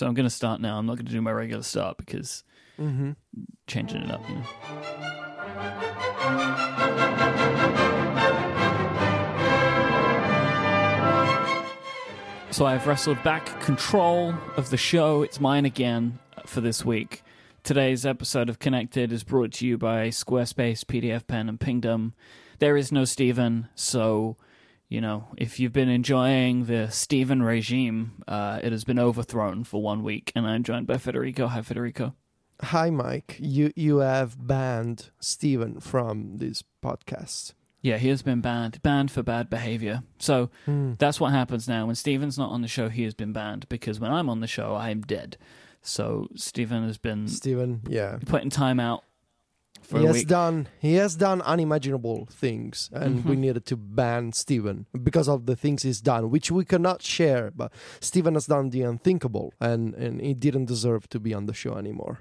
So I'm going to start now. I'm not going to do my regular start because Mm-hmm. changing it up. You know. So I've wrestled back control of the show. It's mine again for this week. Today's episode of Connected is brought to you by Squarespace, PDFpen, and Pingdom. There is no Stephen, so you know if you've been enjoying the Stephen regime, uh, it has been overthrown for one week, and I'm joined by Federico. Hi, Federico. Hi, Myke. You you have banned Stephen from this podcast. Yeah, he has been banned, banned for bad behavior. So Hmm. that's what happens now. When Stephen's not on the show, he has been banned because when I'm on the show, I'm dead. So Stephen has been Stephen, yeah. put in time out for he a has week. done he has done unimaginable things and we Mhm. needed to ban Stephen because of the things he's done, which we cannot share, but Stephen has done the unthinkable and, and he didn't deserve to be on the show anymore.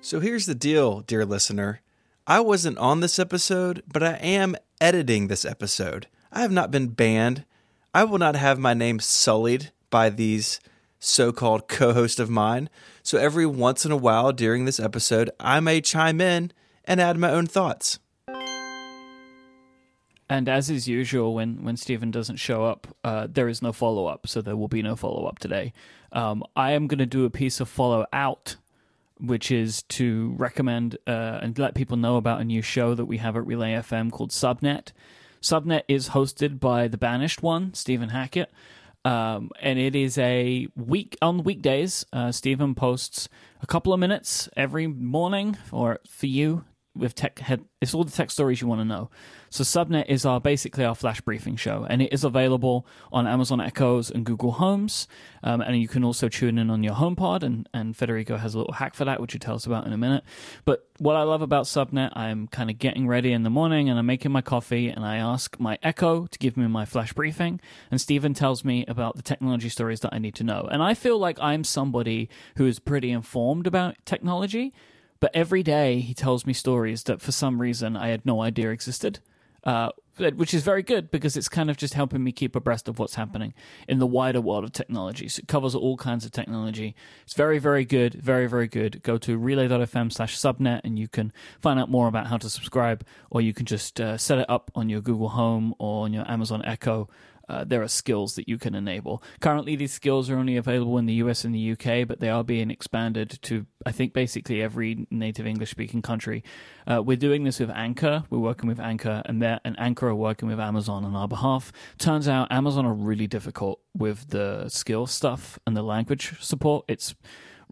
So here's the deal, dear listener. I wasn't on this episode, but I am editing this episode. I have not been banned. I will not have my name sullied by these so called co host of mine. So every once in a while during this episode, I may chime in and add my own thoughts. And as is usual, when when Stephen doesn't show up, uh, there is no follow up. So there will be no follow up today. Um, I am going to do a piece of follow out, which is to recommend uh, and let people know about a new show that we have at Relay FM called Subnet. Subnet is hosted by the banished one, Stephen Hackett. Um, and it is a week on weekdays. Uh, Stephen posts a couple of minutes every morning, or for you with tech head. It's all the tech stories you want to know. So Subnet is our basically our flash briefing show, and it is available on Amazon Echoes and Google Homes. Um, and you can also tune in on your HomePod, and and Federico has a little hack for that, which he'll tell us about in a minute. But what I love about Subnet, I'm kind of getting ready in the morning, and I'm making my coffee, and I ask my Echo to give me my flash briefing, and Stephen tells me about the technology stories that I need to know. And I feel like I'm somebody who is pretty informed about technology. But every day he tells me stories that for some reason I had no idea existed, uh, which is very good because it's kind of just helping me keep abreast of what's happening in the wider world of technology. So it covers all kinds of technology. It's very, very good, very, very good. Go to relay.fm slash subnet and you can find out more about how to subscribe, or you can just uh, set it up on your Google Home or on your Amazon Echo uh, there are skills that you can enable. Currently, these skills are only available in the US and the UK, but they are being expanded to, I think, basically every native English speaking country. Uh, we're doing this with Anchor. We're working with Anchor, and, and Anchor are working with Amazon on our behalf. Turns out Amazon are really difficult with the skill stuff and the language support. It's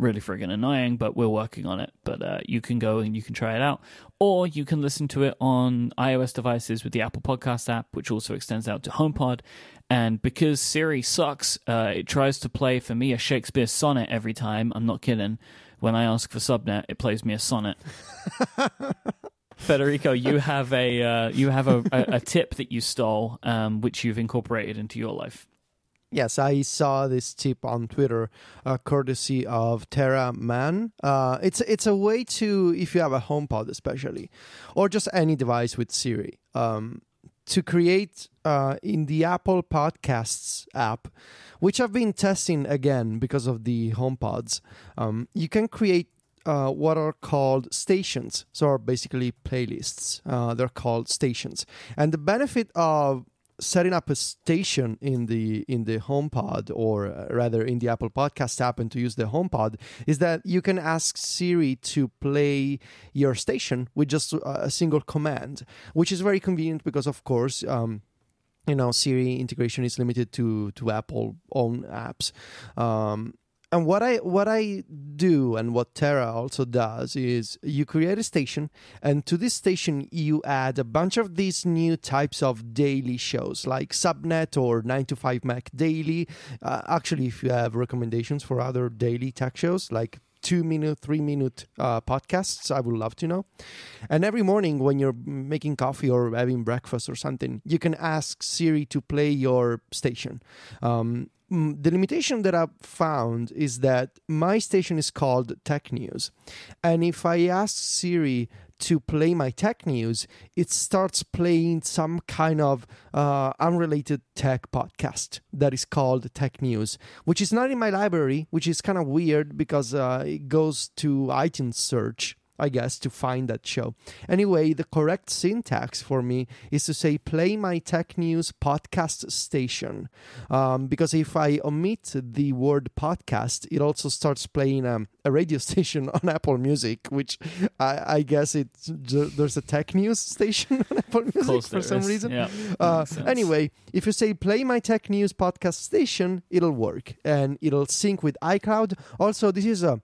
really friggin' annoying, but we're working on it. But uh, you can go and you can try it out, or you can listen to it on iOS devices with the Apple Podcast app, which also extends out to HomePod. And because Siri sucks, uh, it tries to play for me a Shakespeare sonnet every time. I'm not kidding. When I ask for subnet, it plays me a sonnet. Federico, you have a uh, you have a, a, a tip that you stole, um, which you've incorporated into your life. Yes, I saw this tip on Twitter, uh, courtesy of Tara Man. Uh, it's it's a way to, if you have a HomePod especially, or just any device with Siri, um, to create uh, in the Apple Podcasts app, which I've been testing again because of the HomePods. Um, you can create uh, what are called stations. So are basically playlists. Uh, they're called stations, and the benefit of setting up a station in the in the HomePod or uh, rather in the Apple Podcast app and to use the HomePod is that you can ask Siri to play your station with just a a single command, which is very convenient because of course. Um, you know, Siri integration is limited to to Apple own apps. Um, and what I what I do and what Tara also does is you create a station and to this station you add a bunch of these new types of daily shows like Subnet or 9 to 5 Mac Daily. Uh, actually if you have recommendations for other daily tech shows like 2 minute 3 minute uh, podcasts I would love to know. And every morning when you're making coffee or having breakfast or something you can ask Siri to play your station. Um, the limitation that I've found is that my station is called Tech News. And if I ask Siri to play my tech news, it starts playing some kind of uh, unrelated tech podcast that is called Tech News, which is not in my library, which is kind of weird because uh, it goes to iTunes search. I guess, to find that show. Anyway, the correct syntax for me is to say play my tech news podcast station. Um, because if I omit the word podcast, it also starts playing um, a radio station on Apple Music, which I, I guess it's there's a tech news station on Apple Music Close for some is. reason. Yeah, Uh, anyway, if you say play my tech news podcast station, it'll work and it'll sync with iCloud. Also, this is a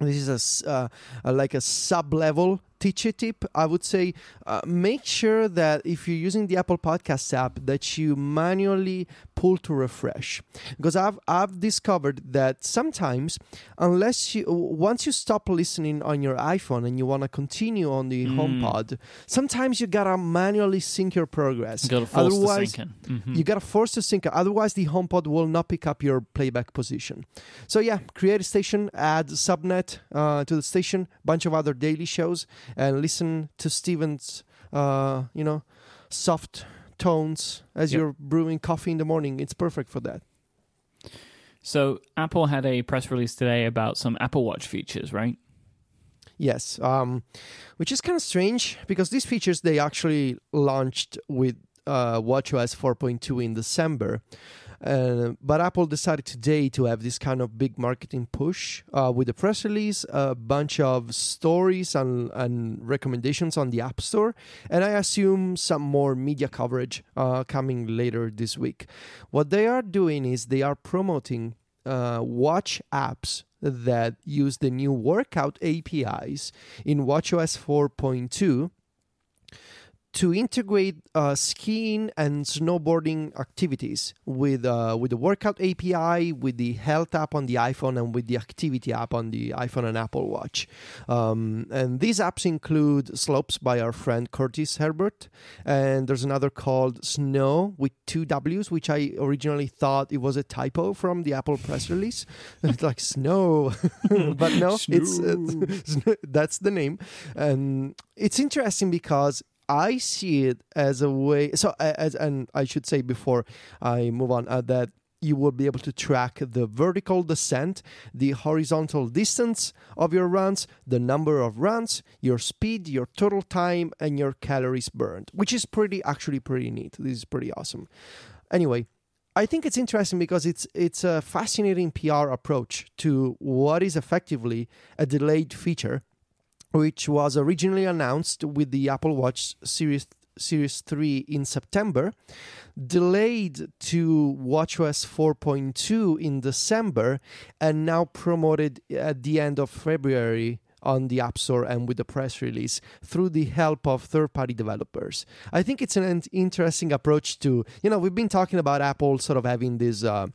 this is a, uh, like a sub level teacher tip i would say uh, make sure that if you're using the apple podcast app that you manually pull to refresh because i've i've discovered that sometimes unless you once you stop listening on your iphone and you want to continue on the Mm. homepod sometimes you gotta manually sync your progress You gotta force the otherwise sync in. Mhm. you gotta force to sync. Otherwise, the HomePod will not pick up your playback position. So yeah, create a station, add subnet uh, to the station, bunch of other daily shows, and listen to Stephen's, uh, you know, soft tones as Yep. you're brewing coffee in the morning. It's perfect for that. So Apple had a press release today about some Apple Watch features, right? Yes, um, which is kind of strange because these features they actually launched with uh, WatchOS 4.2 in December. Uh, but Apple decided today to have this kind of big marketing push uh, with a press release, a bunch of stories and, and recommendations on the App Store, and I assume some more media coverage uh, coming later this week. What they are doing is they are promoting uh, watch apps that use the new workout APIs in WatchOS 4.2 to integrate uh, skiing and snowboarding activities with uh, with the workout API, with the health app on the iPhone, and with the activity app on the iPhone and Apple Watch. Um, and these apps include Slopes by our friend Curtis Herbert, and there's another called Snow with two W's, which I originally thought it was a typo from the Apple press release. it's like Snow, but no, it's uh, that's the name, and it's interesting because I see it as a way. So, as and I should say before I move on uh, that you will be able to track the vertical descent, the horizontal distance of your runs, the number of runs, your speed, your total time, and your calories burned, which is pretty actually pretty neat. This is pretty awesome. Anyway. I think it's interesting because it's it's a fascinating PR approach to what is effectively a delayed feature which was originally announced with the Apple Watch Series Series 3 in September, delayed to WatchOS 4.2 in December, and now promoted at the end of February on the App Store and with the press release through the help of third party developers. I think it's an interesting approach to, you know, we've been talking about Apple sort of having this uh,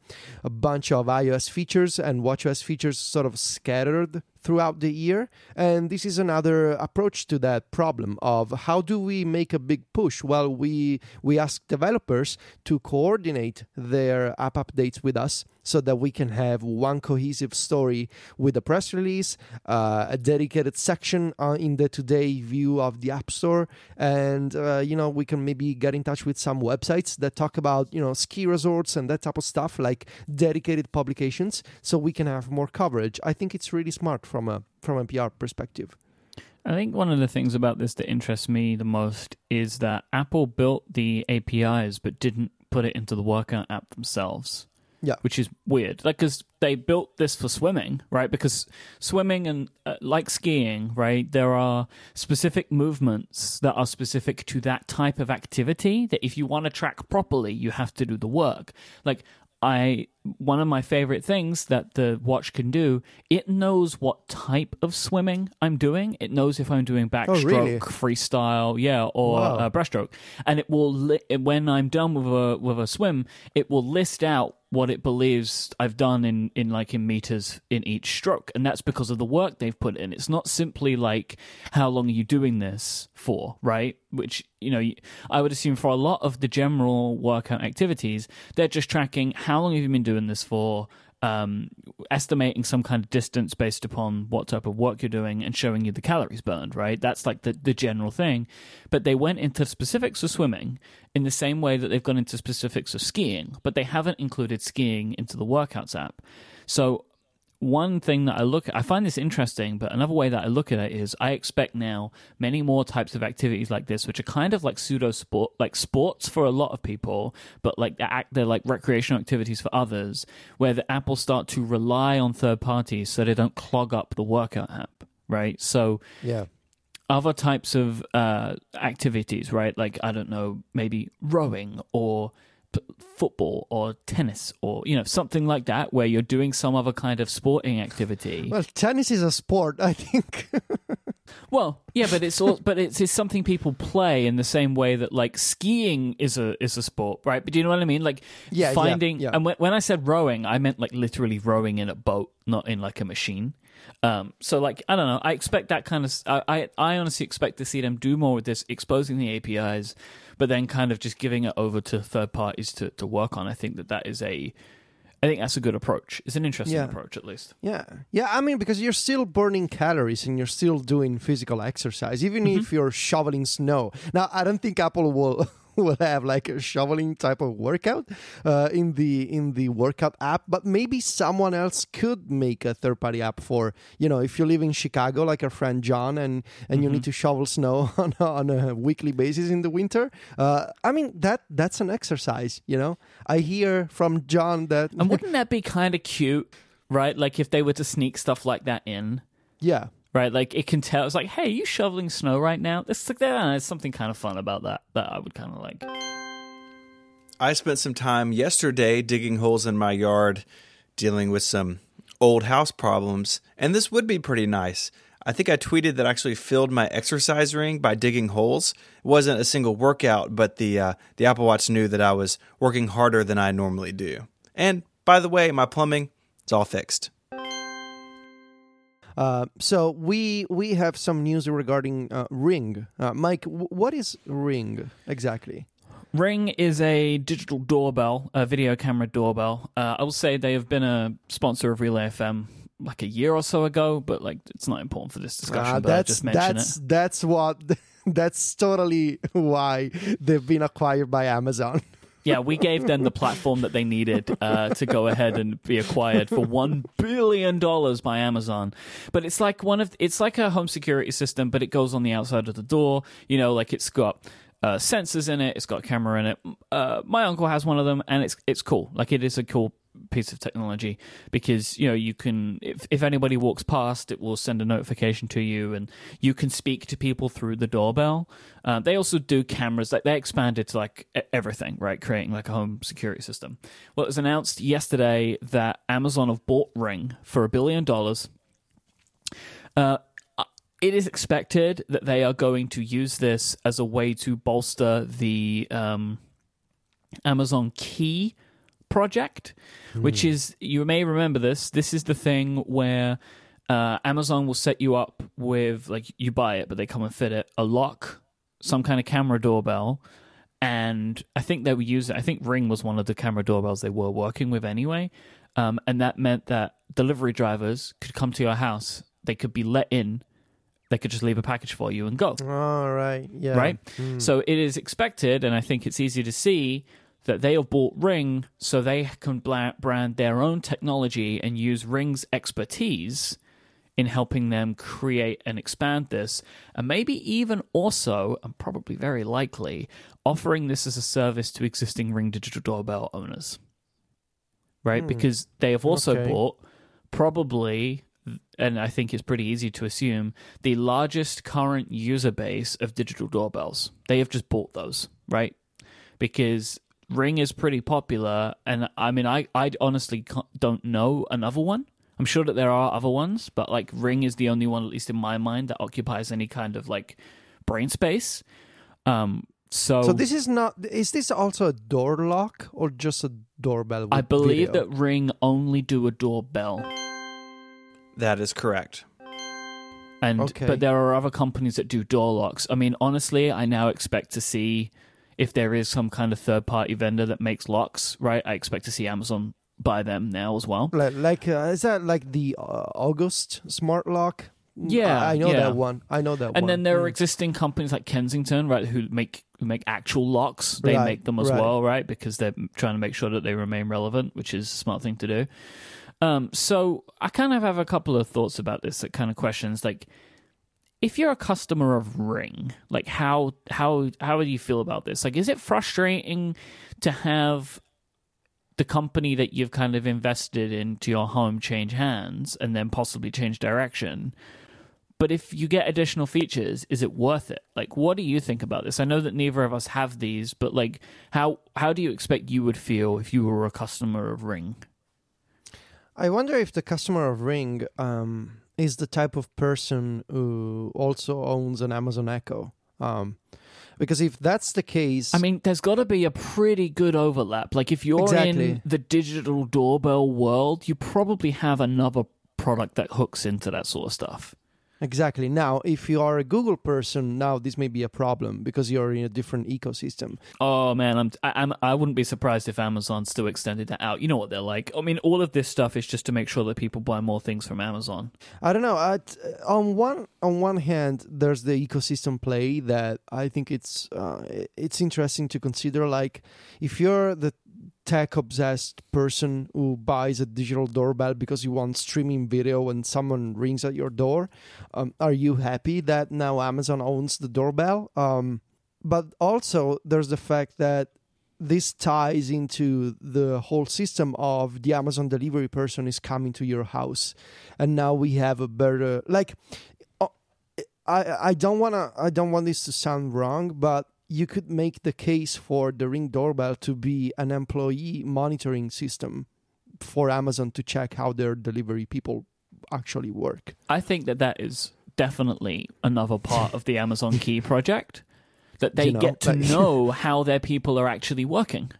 a bunch of iOS features and WatchOS features sort of scattered throughout the year and this is another approach to that problem of how do we make a big push well we we ask developers to coordinate their app updates with us so that we can have one cohesive story with a press release uh, a dedicated section uh, in the today view of the app store and uh, you know we can maybe get in touch with some websites that talk about you know ski resorts and that type of stuff like dedicated publications so we can have more coverage i think it's really smart from a from a PR perspective. I think one of the things about this that interests me the most is that Apple built the APIs but didn't put it into the workout app themselves. Yeah. Which is weird. Like, because they built this for swimming, right? Because swimming and uh, like skiing, right? There are specific movements that are specific to that type of activity that if you want to track properly, you have to do the work. Like, I one of my favorite things that the watch can do, it knows what type of swimming I'm doing. It knows if I'm doing backstroke, really? freestyle, yeah, or Wow. uh, breaststroke, and it will li- when I'm done with a with a swim, it will list out what it believes I've done in in like in meters in each stroke, and that's because of the work they've put in. It's not simply like how long are you doing this for, right? Which you know, I would assume for a lot of the general workout activities, they're just tracking how long have you been doing this for. Um, estimating some kind of distance based upon what type of work you're doing and showing you the calories burned, right? That's like the, the general thing. But they went into specifics of swimming in the same way that they've gone into specifics of skiing, but they haven't included skiing into the workouts app. So one thing that I look I find this interesting, but another way that I look at it is I expect now many more types of activities like this, which are kind of like pseudo sport, like sports for a lot of people, but like they're, they're like recreational activities for others, where the app will start to rely on third parties so they don't clog up the workout app, right? So Yeah. other types of uh, activities, right? Like I don't know, maybe rowing or football or tennis or you know something like that, where you're doing some other kind of sporting activity. Well, tennis is a sport, I think. Well, yeah, but it's all, but it's, it's something people play in the same way that like skiing is a is a sport, right? But do you know what I mean? Like Yeah, yeah, finding yeah. and when, when I said rowing, I meant like literally rowing in a boat, not in like a machine. Um, so like I don't know, I expect that kind of I, I I honestly expect to see them do more with this, exposing the APIs, but then kind of just giving it over to third parties to to work on. I think that that is a I think that's a good approach. It's an interesting Yeah. approach, at least. Yeah. Yeah, I mean because you're still burning calories and you're still doing physical exercise even Mm-hmm. if you're shoveling snow. Now, I don't think Apple will will have like a shoveling type of workout uh, in the in the workout app, but maybe someone else could make a third party app for, you know, if you live in Chicago like our friend John and and you Mm-hmm. need to shovel snow on a, on a weekly basis in the winter. Uh, I mean that that's an exercise, you know. I hear from John that And wouldn't that be kind of cute, right? Like if they were to sneak stuff like that in. yeah. Right? Like it can tell. It's like, hey, are you shoveling snow right now? There's like there- there's something kind of fun about that that I would kind of like. I spent some time yesterday digging holes in my yard, dealing with some old house problems, and this would be pretty nice. I think I tweeted that I actually filled my exercise ring by digging holes. It wasn't a single workout, but the uh, the Apple Watch knew that I was working harder than I normally do. And by the way, my plumbing it's all fixed. Uh, so we we have some news regarding uh, Ring. Uh, Myke, w- what is Ring exactly? Ring is a digital doorbell, a video camera doorbell. Uh, I will say they have been a sponsor of Relay FM like a year or so ago, but like it's not important for this discussion. Uh, but I just mention that's it. that's what that's totally why they've been acquired by Amazon. Yeah, we gave them the platform that they needed uh, to go ahead and be acquired for one billion dollars by Amazon. But it's like one of it's like a home security system, but it goes on the outside of the door. You know, like it's got uh, sensors in it, it's got camera in it. Uh, my uncle has one of them, and it's it's cool. Like it is a cool piece of technology because you know you can if, if anybody walks past it will send a notification to you and you can speak to people through the doorbell. Uh, they also do cameras like they expanded to like everything right? Creating like a home security system. Well it was announced yesterday that amazon have bought ring for a billion dollars. Uh, it is expected that they are going to use this as a way to bolster the um, Amazon Key project, which is you may remember this. This is the thing where uh, Amazon will set you up with like you buy it, but they come and fit it a lock, some kind of camera doorbell, and I think they were using. I think Ring was one of the camera doorbells they were working with anyway, um, and that meant that delivery drivers could come to your house. They could be let in. They could just leave a package for you and go All right, yeah, right? Hmm. So it is expected, and I think it's easy to see that they have bought Ring so they can brand their own technology and use Ring's expertise in helping them create and expand this, and maybe even also, and probably very likely, offering this as a service to existing Ring digital doorbell owners. Right? Hmm. Because they have also Okay. bought probably and I think it's pretty easy to assume the largest current user base of digital doorbells. They have just bought those, right? Because Ring is pretty popular, and I mean, I I honestly don't know another one. I'm sure that there are other ones, but like Ring is the only one, at least in my mind, that occupies any kind of like brain space. Um, so, So this is not. Is this also a door lock or just a doorbell? I believe video? that Ring only do a doorbell. That is correct. And Okay. but there are other companies that do door locks. I mean, honestly, I now expect to see if there is some kind of third party vendor that makes locks, right? I expect to see Amazon buy them now as well. Like, like uh, is that like the uh, August smart lock? Yeah, I, I know yeah. that one. I know that one. And then there are Mm. existing companies like Kensington, right, who make who make actual locks. They Right, make them as right. well, right, because they're trying to make sure that they remain relevant, which is a smart thing to do. Um, so I kind of have a couple of thoughts about this. That kind of questions, like if you're a customer of Ring, like how how how do you feel about this? Like, is it frustrating to have the company that you've kind of invested into your home change hands and then possibly change direction? But if you get additional features, is it worth it? Like, what do you think about this? I know that neither of us have these, but like, how how do you expect you would feel if you were a customer of Ring? I wonder if the customer of Ring um, is the type of person who also owns an Amazon Echo. Um, because if that's the case, I mean, there's got to be a pretty good overlap. Like, if you're Exactly. in the digital doorbell world, you probably have another product that hooks into that sort of stuff. Exactly. Now, if you are a Google person, now this may be a problem because you're in a different ecosystem. Oh man, I'm, I, I'm I wouldn't be surprised if Amazon still extended that out. You know what they're like. I mean, all of this stuff is just to make sure that people buy more things from Amazon. I don't know. At, on one on one hand, there's the ecosystem play that I think it's uh, it's interesting to consider. Like, if you're the tech obsessed person who buys a digital doorbell because you want streaming video when someone rings at your door, um, are you happy that now Amazon owns the doorbell? Um, but also, there's the fact that this ties into the whole system of the Amazon delivery person is coming to your house, and now we have a better like. uh, I I don't wanna I don't want this to sound wrong, but you could make the case for the Ring doorbell to be an employee monitoring system for Amazon to check how their delivery people actually work. I think that that is definitely another part of the Amazon Key project that they You know, get to like- know how their people are actually working.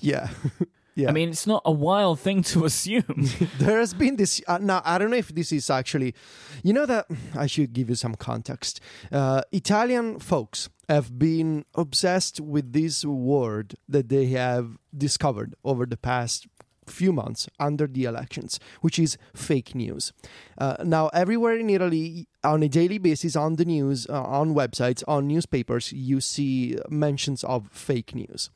Yeah. yeah. I mean, it's not a wild thing to assume. there has been this uh, now i don't know if this is actually you know that i should give you some context uh, italian folks have been obsessed with this word that they have discovered over the past few months under the elections which is fake news. Uh, now everywhere in italy on a daily basis on the news uh, on websites on newspapers you see mentions of fake news.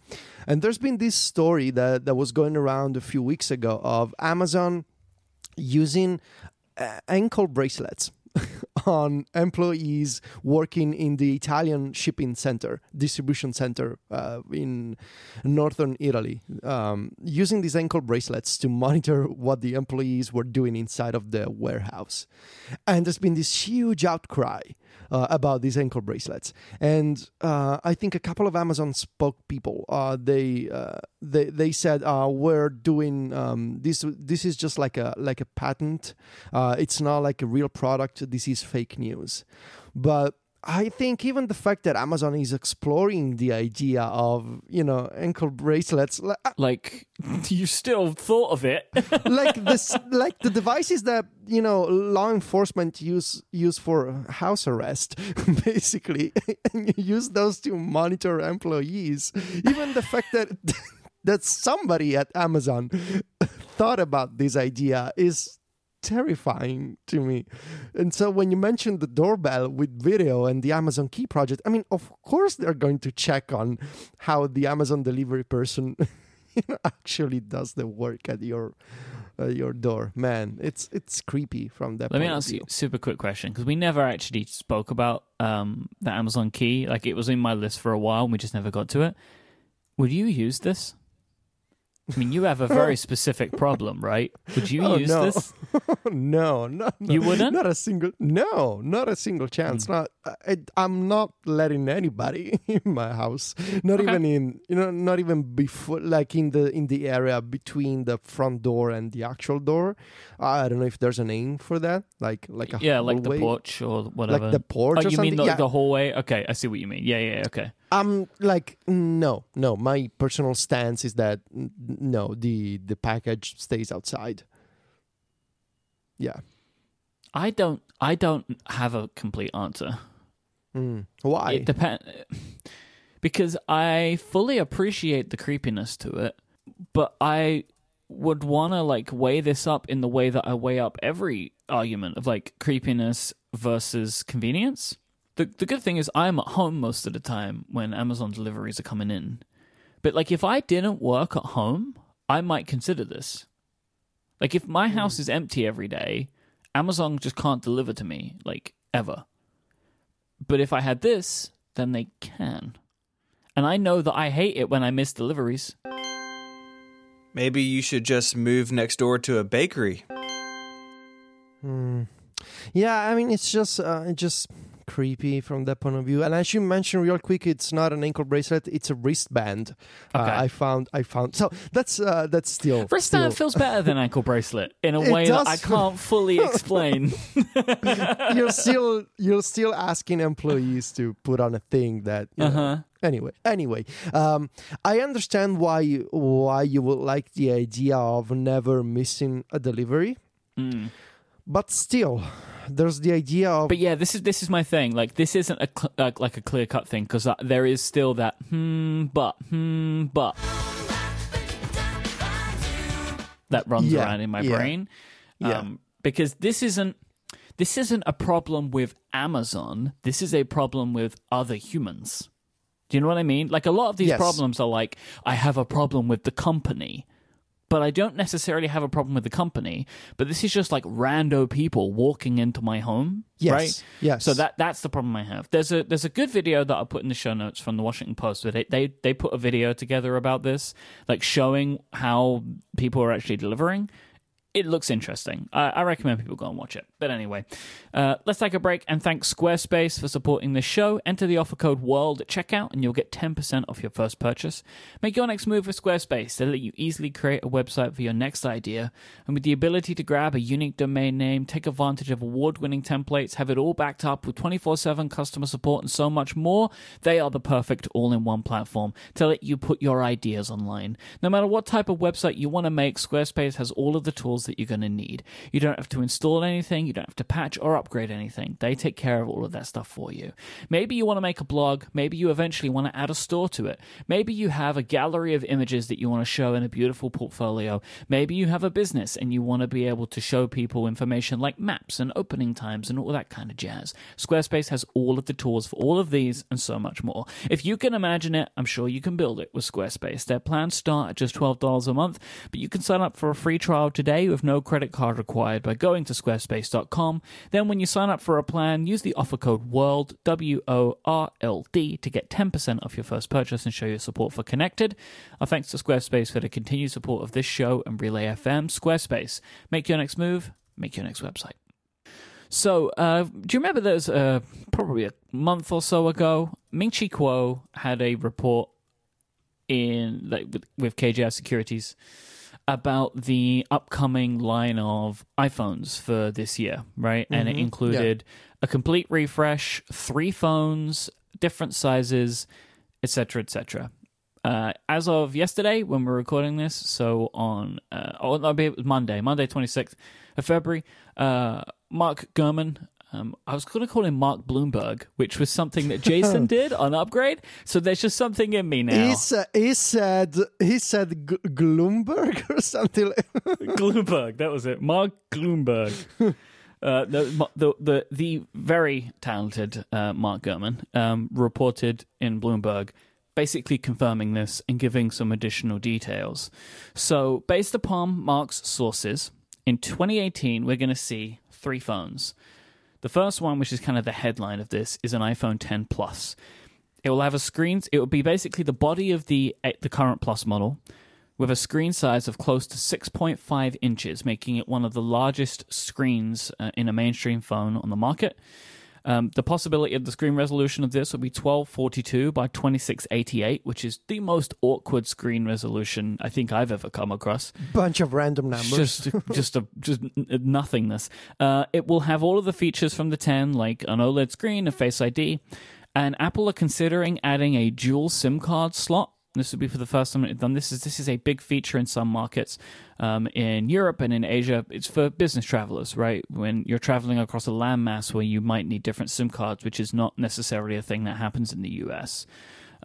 And there's been this story that, that was going around a few weeks ago of Amazon using uh, ankle bracelets on employees working in the Italian shipping center, distribution center uh, in northern Italy, um, using these ankle bracelets to monitor what the employees were doing inside of the warehouse. And there's been this huge outcry uh, about these ankle bracelets. And uh, I think a couple of Amazon spoke people uh, they uh, they they said uh, we're doing um, this. This is just like a like a patent. Uh, it's not like a real product. This is fake news. But I think even the fact that Amazon is exploring the idea of you know ankle bracelets, li- uh, like, you still thought of it. like this, like the devices that you know law enforcement use use for house arrest, basically, and you use those to monitor employees. Even the fact that that somebody at Amazon thought about this idea is terrifying to me. And so when you mentioned the doorbell with video and the Amazon Key project, I mean, of course they're going to check on how the Amazon delivery person you know, actually does the work at your uh, your door. Man, it's it's creepy from that. Let me ask you a super quick question because we never actually spoke about um, the Amazon Key. Like, it was in my list for a while and we just never got to it. Would you use this? I mean, you have a very specific problem, right? Would you Oh, use no. this? no, no, no, You wouldn't? Not a single. No, not a single chance. Hmm. Not. I, I'm not letting anybody in my house. Not Okay. even in. You know. Not even before. Like in the in the area between the front door and the actual door. I don't know if there's a name for that. Like like a Yeah, like the porch or whatever. Like the porch oh, you something. mean the, yeah. the hallway? Okay, I see what you mean. Yeah, yeah, okay. Um, like no, no. My personal stance is that no, the the package stays outside. Yeah. I don't. I don't have a complete answer. Mm. Why? It depends because I fully appreciate the creepiness to it, but I would want to like weigh this up in the way that I weigh up every argument of like creepiness versus convenience. The the good thing is I'm at home most of the time when Amazon deliveries are coming in. But like if I didn't work at home, I might consider this. Like if my house is empty every day, Amazon just can't deliver to me like ever. But if I had this, then they can. And I know that I hate it when I miss deliveries. Maybe you should just move next door to a bakery. Yeah, I mean it's just uh, it's just creepy from that point of view. And as you mentioned real quick, it's not an ankle bracelet; it's a wristband. Uh, I found, I found. So that's uh, that's still Wristband still- feels better than ankle bracelet in a It way that I can't fully explain. you're still you're still asking employees to put on a thing that. Uh-huh. anyway anyway um i understand why you, why you would like the idea of never missing a delivery Mm. but still there's the idea of But yeah, this is this is my thing. Like this isn't a cl- uh, like a clear cut thing because there is still that hmm but hmm but that runs Yeah, around in my yeah, brain. yeah. Um, because this isn't this isn't a problem with Amazon. This is a problem with other humans. Do you know what I mean? Like a lot of these Yes. problems are like I have a problem with the company. But I don't necessarily have a problem with the company. But this is just like rando people walking into my home, yes right? yes So that that's the problem I have. There's a there's a good video that I put in the show notes from the Washington Post where they they, they put a video together about this, like showing how people are actually delivering. It looks interesting. I, I recommend people go and watch it. But anyway, uh, let's take a break and thank Squarespace for supporting this show. Enter the offer code WORLD at checkout and you'll get 10% off your first purchase. Make your next move with Squarespace. They let you easily create a website for your next idea. And with the ability to grab a unique domain name, take advantage of award winning templates, have it all backed up with 24 7 customer support, and so much more, they are the perfect all in one platform to let you put your ideas online. No matter what type of website you want to make, Squarespace has all of the tools that you're going to need. You don't have to install anything, you don't have to patch or upgrade anything. They take care of all of that stuff for you. Maybe you want to make a blog, maybe you eventually want to add a store to it. Maybe you have a gallery of images that you want to show in a beautiful portfolio. Maybe you have a business and you want to be able to show people information like maps and opening times and all that kind of jazz. Squarespace has all of the tools for all of these and so much more. If you can imagine it, I'm sure you can build it with Squarespace. Their plans start at just $12 a month, but you can sign up for a free trial today with no credit card required by going to squarespace.com. Then when you sign up for a plan, use the offer code WORLD, W O R L D, to get 10% off your first purchase and show your support for Connected. Our thanks to Squarespace for the continued support of this show and Relay FM. Squarespace, make your next move, make your next website. So, uh, do you remember there's uh, probably a month or so ago, Ming Chi Kuo had a report in like with, with KGI Securities about the upcoming line of iPhones for this year, right? And it included a complete refresh, three phones, different sizes, etc., etc. Uh, as of yesterday, when we're recording this, so on uh, oh, no, it was Monday, Monday twenty sixth of February, uh, Mark Gurman. Um, I was going to call him Mark Bloomberg, which was something that Jason did on Upgrade. So there's just something in me now. he, sa- he said he said G- Gloomberg or something like Gloomberg, that was it. Mark Gloomberg. Uh, the, the the the very talented uh, Mark Gurman um, reported in Bloomberg, basically confirming this and giving some additional details. So, based upon Mark's sources, in 2018 we're going to see three phones. The first one, which is kind of the headline of this, is an iPhone 10 Plus. It will have a screen. It will be basically the body of the eh, the current Plus model, with a screen size of close to 6.5 inches, making it one of the largest screens uh, in a mainstream phone on the market. Um, the possibility of the screen resolution of this will be 1242 by 2688, which is the most awkward screen resolution I think I've ever come across bunch of random numbers. just just a just nothingness. Uh, it will have all of the features from the 10, like an OLED screen, a Face ID, and Apple are considering adding a dual SIM card slot. This would be for the first time done this. Is this is a big feature in some markets, um, in Europe and in Asia. It's for business travelers, right? When you're traveling across a landmass where you might need different SIM cards, which is not necessarily a thing that happens in the US.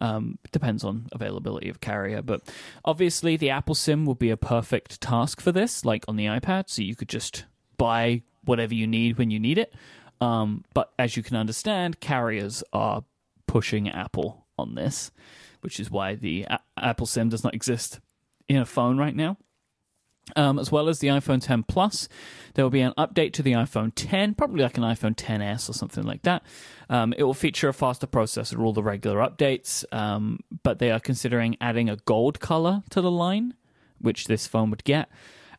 Um, depends on availability of carrier, but obviously the Apple SIM would be a perfect task for this, like on the iPad. So you could just buy whatever you need when you need it. Um, but as you can understand, carriers are pushing Apple on this, which is why the a- Apple SIM does not exist in a phone right now. Um, as well as the iPhone 10 Plus, there will be an update to the iPhone 10, probably like an iPhone 10s or something like that. Um, it will feature a faster processor, all the regular updates, um, but they are considering adding a gold color to the line, which this phone would get.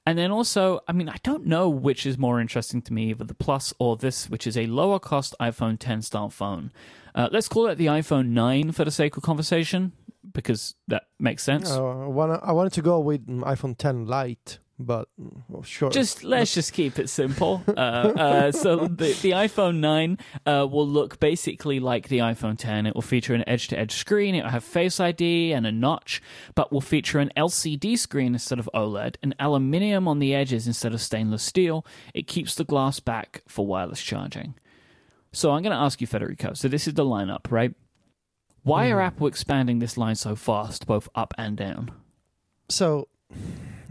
And then also, I mean, I don't know which is more interesting to me, either the Plus or this, which is a lower cost iPhone 10 style phone. Uh, let's call it the iPhone 9 for the sake of conversation, because that makes sense. Uh, I wanna, I wanted to go with mm, iPhone 10 Lite, but mm, well, sure. Just let's just keep it simple. Uh, uh, so the the iPhone nine uh, will look basically like the iPhone 10. It will feature an edge-to-edge screen. It will have Face ID and a notch, but will feature an LCD screen instead of OLED, and aluminium on the edges instead of stainless steel. It keeps the glass back for wireless charging. So I'm going to ask you, Federico. So this is the lineup, right? Why are Apple expanding this line so fast, both up and down? so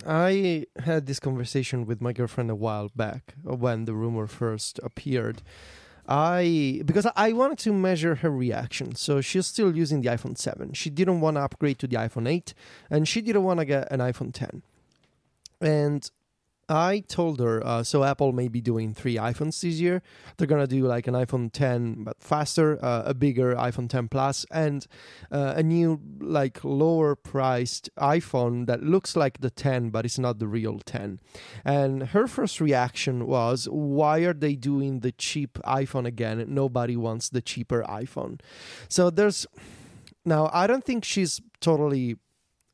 I had this conversation with my girlfriend a while back uh, when the rumor first appeared. I because I wanted to measure her reaction. So she's still using the iPhone 7. She didn't want to upgrade to the iPhone 8 and she didn't want to get an iPhone 10. And I told her, uh, so Apple may be doing three iPhones this year. They're gonna do like an iPhone 10 but faster, uh, a bigger iPhone 10 Plus, and uh, a new like lower priced iPhone that looks like the 10 but it's not the real 10. And her first reaction was, "Why are they doing the cheap iPhone again? Nobody wants the cheaper iPhone." So there's now I don't think she's totally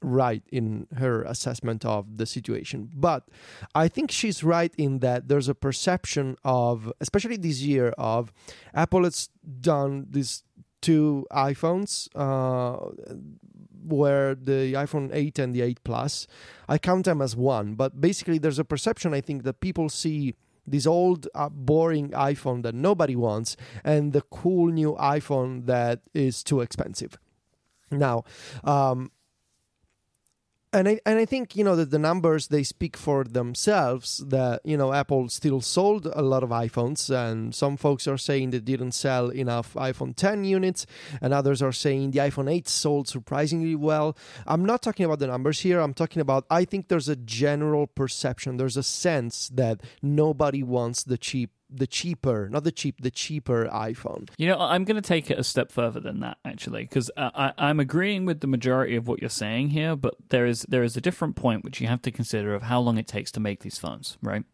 right in her assessment of the situation. But I think she's right in that there's a perception of, especially this year, of Apple has done these two iPhones. Uh, where the iPhone 8 and the 8 Plus, I count them as one. But basically, there's a perception, I think, that people see this old, uh, boring iPhone that nobody wants and the cool new iPhone that is too expensive. Now, um, and I and I think you know that the numbers they speak for themselves. That you know Apple still sold a lot of iPhones, and some folks are saying they didn't sell enough iPhone 10 units, and others are saying the iPhone 8 sold surprisingly well. I'm not talking about the numbers here. I'm talking about I think there's a general perception. There's a sense that nobody wants the cheap the cheaper, not the cheap, the cheaper iPhone. You know, I'm going to take it a step further than that, actually, because I, I'm agreeing with the majority of what you're saying here, but there is there is a different point which you have to consider of how long it takes to make these phones, right?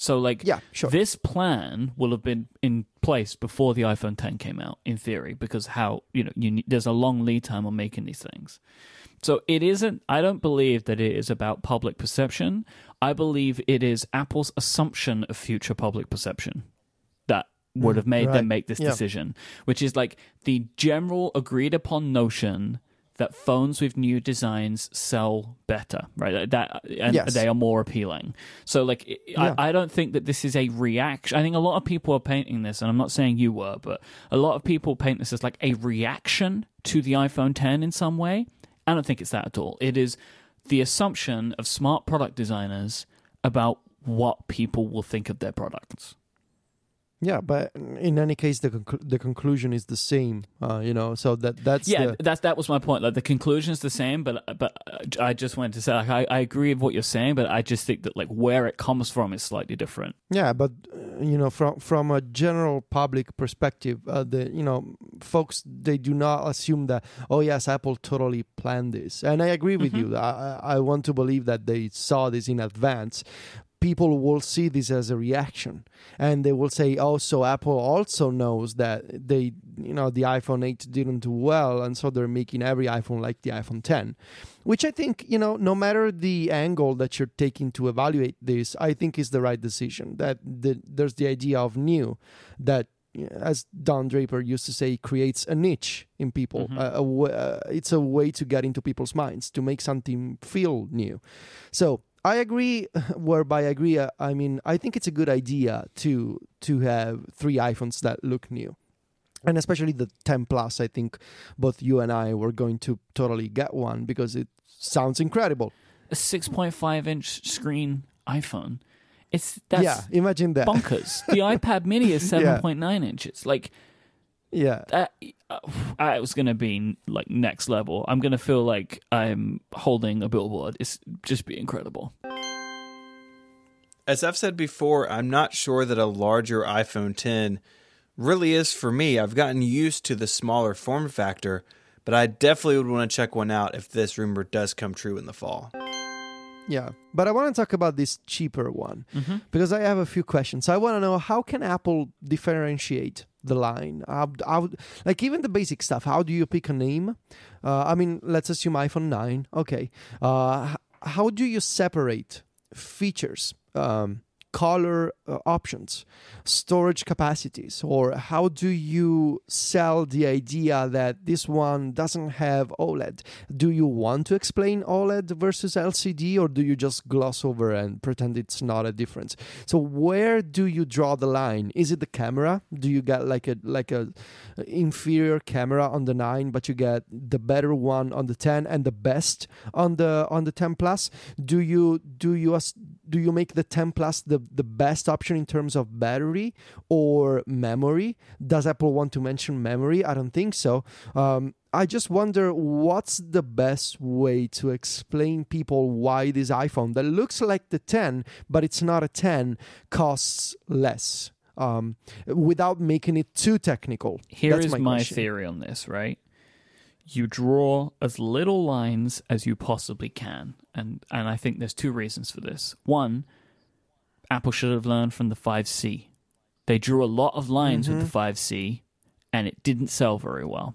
So, like, Yeah, sure. this plan will have been in place before the iPhone 10 came out, in theory, because how you know you need, there's a long lead time on making these things. So it isn't. I don't believe that it is about public perception. I believe it is Apple's assumption of future public perception that would have mm, made right. them make this Yeah. decision, which is like the general agreed upon notion that phones with new designs sell better, right? That and Yes. they are more appealing. So, like, Yeah. I, I don't think that this is a reaction. I think a lot of people are painting this, and I'm not saying you were, but a lot of people paint this as like a reaction to the iPhone 10 in some way. I don't think it's that at all. It is the assumption of smart product designers about what people will think of their products. Yeah, but in any case, the conclu- the conclusion is the same. Uh, you know, so that that's yeah, the, that's that was my point. Like the conclusion is the same, but but I just wanted to say like I, I agree with what you're saying, but I just think that like where it comes from is slightly different. Yeah, but uh, you know, from from a general public perspective, uh, the you know, folks they do not assume that oh yes, Apple totally planned this, and I agree with Mhm. you. I I want to believe that they saw this in advance. People will see this as a reaction, and they will say, "Oh, so Apple also knows that they, you know, the iPhone 8 didn't do well, and so they're making every iPhone like the iPhone 10." Which I think, you know, no matter the angle that you're taking to evaluate this, I think is the right decision. That the, there's the idea of new, that as Don Draper used to say, creates a niche in people. Mhm. A- a wa- uh, it's a way to get into people's minds to make something feel new. So I agree. Whereby I agree, uh, I mean I think it's a good idea to to have three iPhones that look new. and especially the 10 plus i think both you and i were going to totally get one because it sounds incredible A 6.5 inch screen iPhone. It's that's yeah imagine that bonkers. the iPad Mini is Yeah. 7.9 inches. Like yeah that, uh, I was gonna be like next level. I'm gonna feel like I'm holding a billboard. It's just be incredible. As I've said before, I'm not sure that a larger iPhone 10 really is for me. I've gotten used to the smaller form factor, but I definitely would want to check one out if this rumor does come true in the fall. Yeah but i want to talk about this cheaper one Mm-hmm. because i have a few questions. I want to know how can apple differentiate the line? How, how, like even the basic stuff how do you pick a name? Uh, i mean let's assume iphone 9 okay. Uh, how do you separate features? Um, color uh, options storage capacities or how do you sell the idea that this one doesn't have oled do you want to explain oled versus lcd or do you just gloss over and pretend it's not a difference? So where do you draw the line? Is it the camera? Do you get like a like a inferior camera on the 9 but you get the better one on the 10 and the best on the on the 10 plus? Do you do you do you make the 10 plus the the best option in terms of battery or memory? Does apple want to mention memory? I don't think so. Um, i just wonder what's the best way to explain people why this iphone that looks like the 10 but it's not a 10 costs less um, without making it too technical? Here That's is my my, theory on this, right? You draw as little lines as you possibly can. And and I think there's two reasons for this. One, Apple should have learned from the 5C. They drew a lot of lines with the mm-hmm. 5C and it didn't sell very well.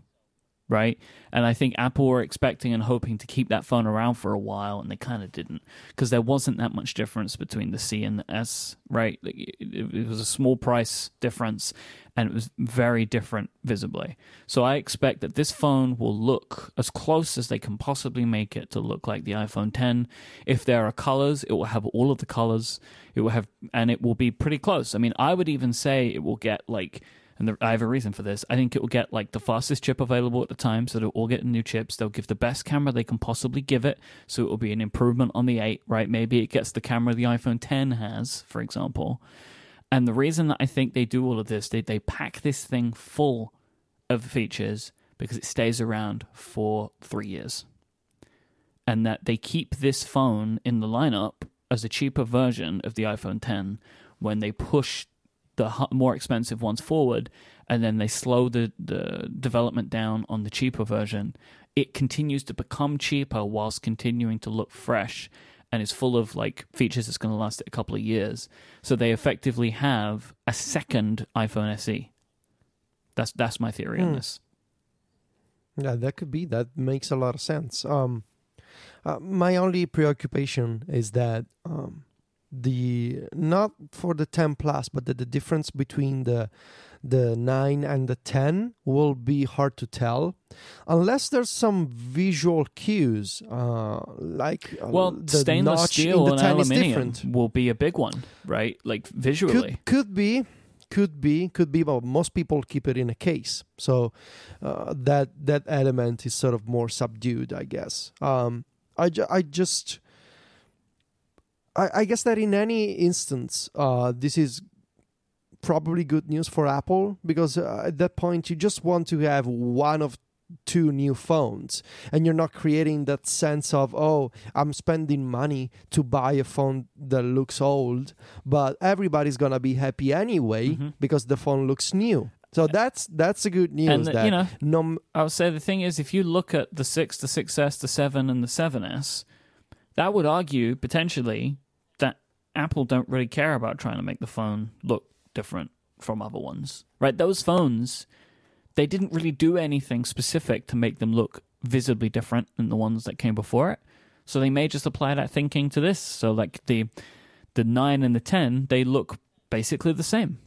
Right? And I think Apple were expecting and hoping to keep that phone around for a while and they kind of didn't because there wasn't that much difference between the C and the S, right? It was a small price difference and it was very different visibly. So I expect that this phone will look as close as they can possibly make it to look like the iPhone 10. If there are colors, it will have all of the colors. It will have, and it will be pretty close. I mean, I would even say it will get like, and the, I have a reason for this. I think it will get like the fastest chip available at the time, so they'll all get new chips. They'll give the best camera they can possibly give it, so it will be an improvement on the 8, right? Maybe it gets the camera the iPhone 10 has, for example. And the reason that I think they do all of this, they, they pack this thing full of features because it stays around for three years. And that they keep this phone in the lineup as a cheaper version of the iPhone 10 when they push the more expensive ones forward and then they slow the, the development down on the cheaper version. It continues to become cheaper whilst continuing to look fresh and is full of like features that's going to last it a couple of years. So they effectively have a second iPhone SE. That's that's my theory on Hmm. this. Yeah, that could be. That makes a lot of sense. Um, uh, my only preoccupation is that um, the not for the 10 plus, but that the difference between the the 9 and the 10 will be hard to tell unless there's some visual cues uh, like uh, Well, the stainless notch in steel the and 10 is aluminium different. will be a big one, right? Like visually. Could, could be, could be, could be, but most people keep it in a case, so uh, that that element is sort of more subdued, I guess. Um, I ju- I just, I, I guess that in any instance, uh, this is probably good news for Apple because uh, at that point you just want to have one of two new phones and you're not creating that sense of oh i'm spending money to buy a phone that looks old but everybody's gonna be happy anyway Mhm. because the phone looks new so that's that's the good news and the- that you know, no I would say the thing is, if you look at the six, the 6S, the seven, and the 7S, that would argue potentially Apple don't really care about trying to make the phone look different from other ones, right? Those phones, they didn't really do anything specific to make them look visibly different than the ones that came before it. So they may just apply that thinking to this. So like the the nine and the ten, they look basically the same.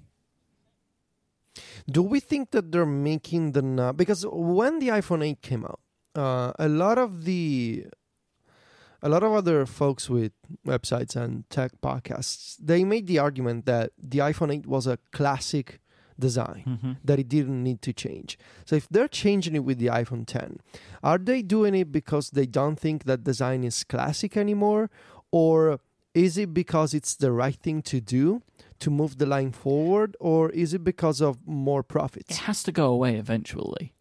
Do we think that they're making the nu- because when the iPhone 8 came out, uh, a lot of the a lot of other folks with websites and tech podcasts they made the argument that the iPhone 8 was a classic design hmm that it didn't need to change. So if they're changing it with the iPhone 10, are they doing it because they don't think that design is classic anymore or is it because it's the right thing to do to move the line forward or is it because of more profits? It has to go away eventually,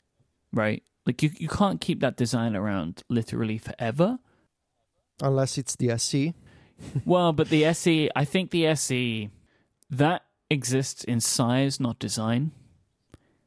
right? Like you, you can't keep that design around literally forever. Unless it's the SE. well, but the SE, I think the SE that exists in size, not design.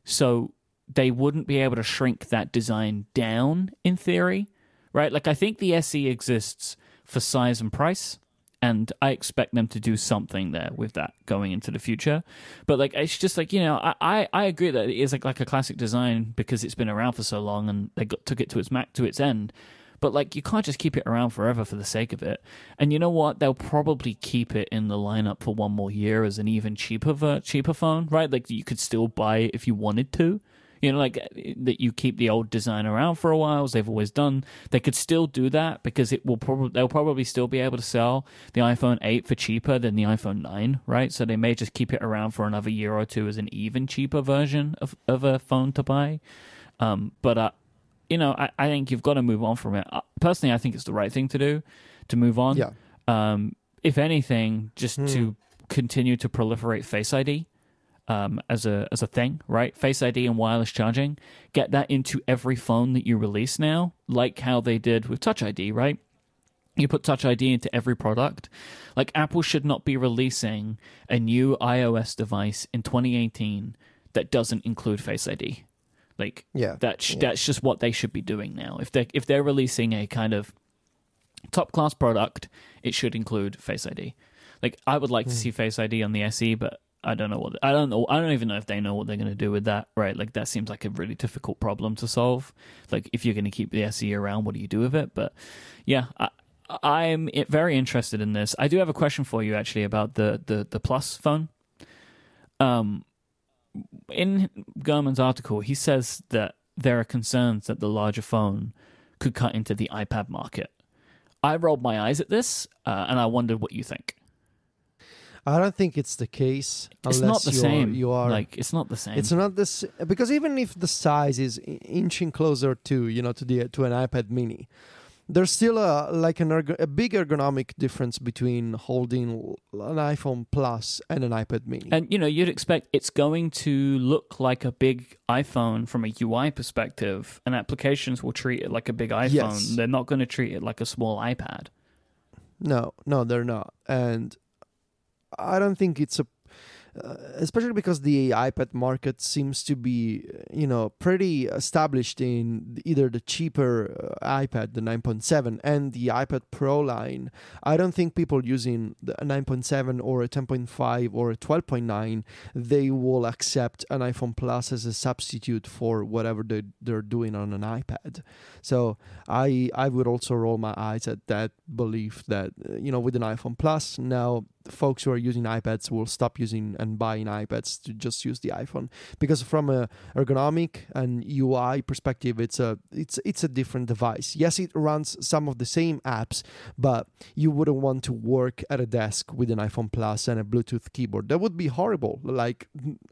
So they wouldn't be able to shrink that design down in theory, right? Like I think the SE exists for size and price, and I expect them to do something there with that going into the future. But like it's just like you know, I I, I agree that it is like like a classic design because it's been around for so long and they got took it to its mac to its end. But like you can't just keep it around forever for the sake of it. And you know what? They'll probably keep it in the lineup for one more year as an even cheaper ver- cheaper phone, right? Like you could still buy it if you wanted to. You know, like that you keep the old design around for a while, as they've always done. They could still do that because it will probably they'll probably still be able to sell the iPhone 8 for cheaper than the iPhone 9, right? So they may just keep it around for another year or two as an even cheaper version of of a phone to buy. Um, but uh, you know, I, I think you've got to move on from it. Uh, Personally, I think it's the right thing to do to move on. Yeah. Um, if anything, just Hmm. to continue to proliferate Face ID um, as a as a thing, right? Face ID and wireless charging. Get that into every phone that you release now, like how they did with Touch ID, right? You put Touch ID into every product. Like Apple should not be releasing a new iOS device in 2018 that doesn't include Face ID. Like Yeah. that sh- Yeah. that's just what they should be doing now. If they if they're releasing a kind of top class product, it should include Face ID. Like I would like to see Face ID on the SE, but I don't know what I don't know. I don't even know if they know what they're going to do with that. Right? Like that seems like a really difficult problem to solve. Like if you're going to keep the SE around, what do you do with it? But yeah, I, I'm very interested in this. I do have a question for you actually about the the the Plus phone. Um, in Gurman's article, he says that there are concerns that the larger phone could cut into the iPad market. I rolled my eyes at this, uh, and I wondered what you think. I don't think it's the case. It's not the you same. Are, you are like it's not the same. It's not this because even if the size is inching closer to you know to the to an iPad Mini, there's still a like an ergo- a big ergonomic difference between holding an iPhone Plus and an iPad Mini. and you know, you'd expect it's going to look like a big iPhone from a UI perspective, and applications will treat it like a big iPhone. Yes. They're not going to treat it like a small iPad. No, no, they're not. And I don't think it's a, uh, especially because the iPad market seems to be, you know, pretty established in either the cheaper uh, iPad, the 9.7, and the iPad Pro line. I don't think people using the 9.7 or a 10.5 or a 12.9, they will accept an iPhone Plus as a substitute for whatever they, they're doing on an iPad. So I I would also roll my eyes at that belief that uh, you know with an iPhone Plus now folks who are using iPads will stop using and buying iPads to just use the iPhone because from a ergonomic and UI perspective it's a it's it's a different device. Yes, it runs some of the same apps, but you wouldn't want to work at a desk with an iPhone Plus and a Bluetooth keyboard. That would be horrible. Like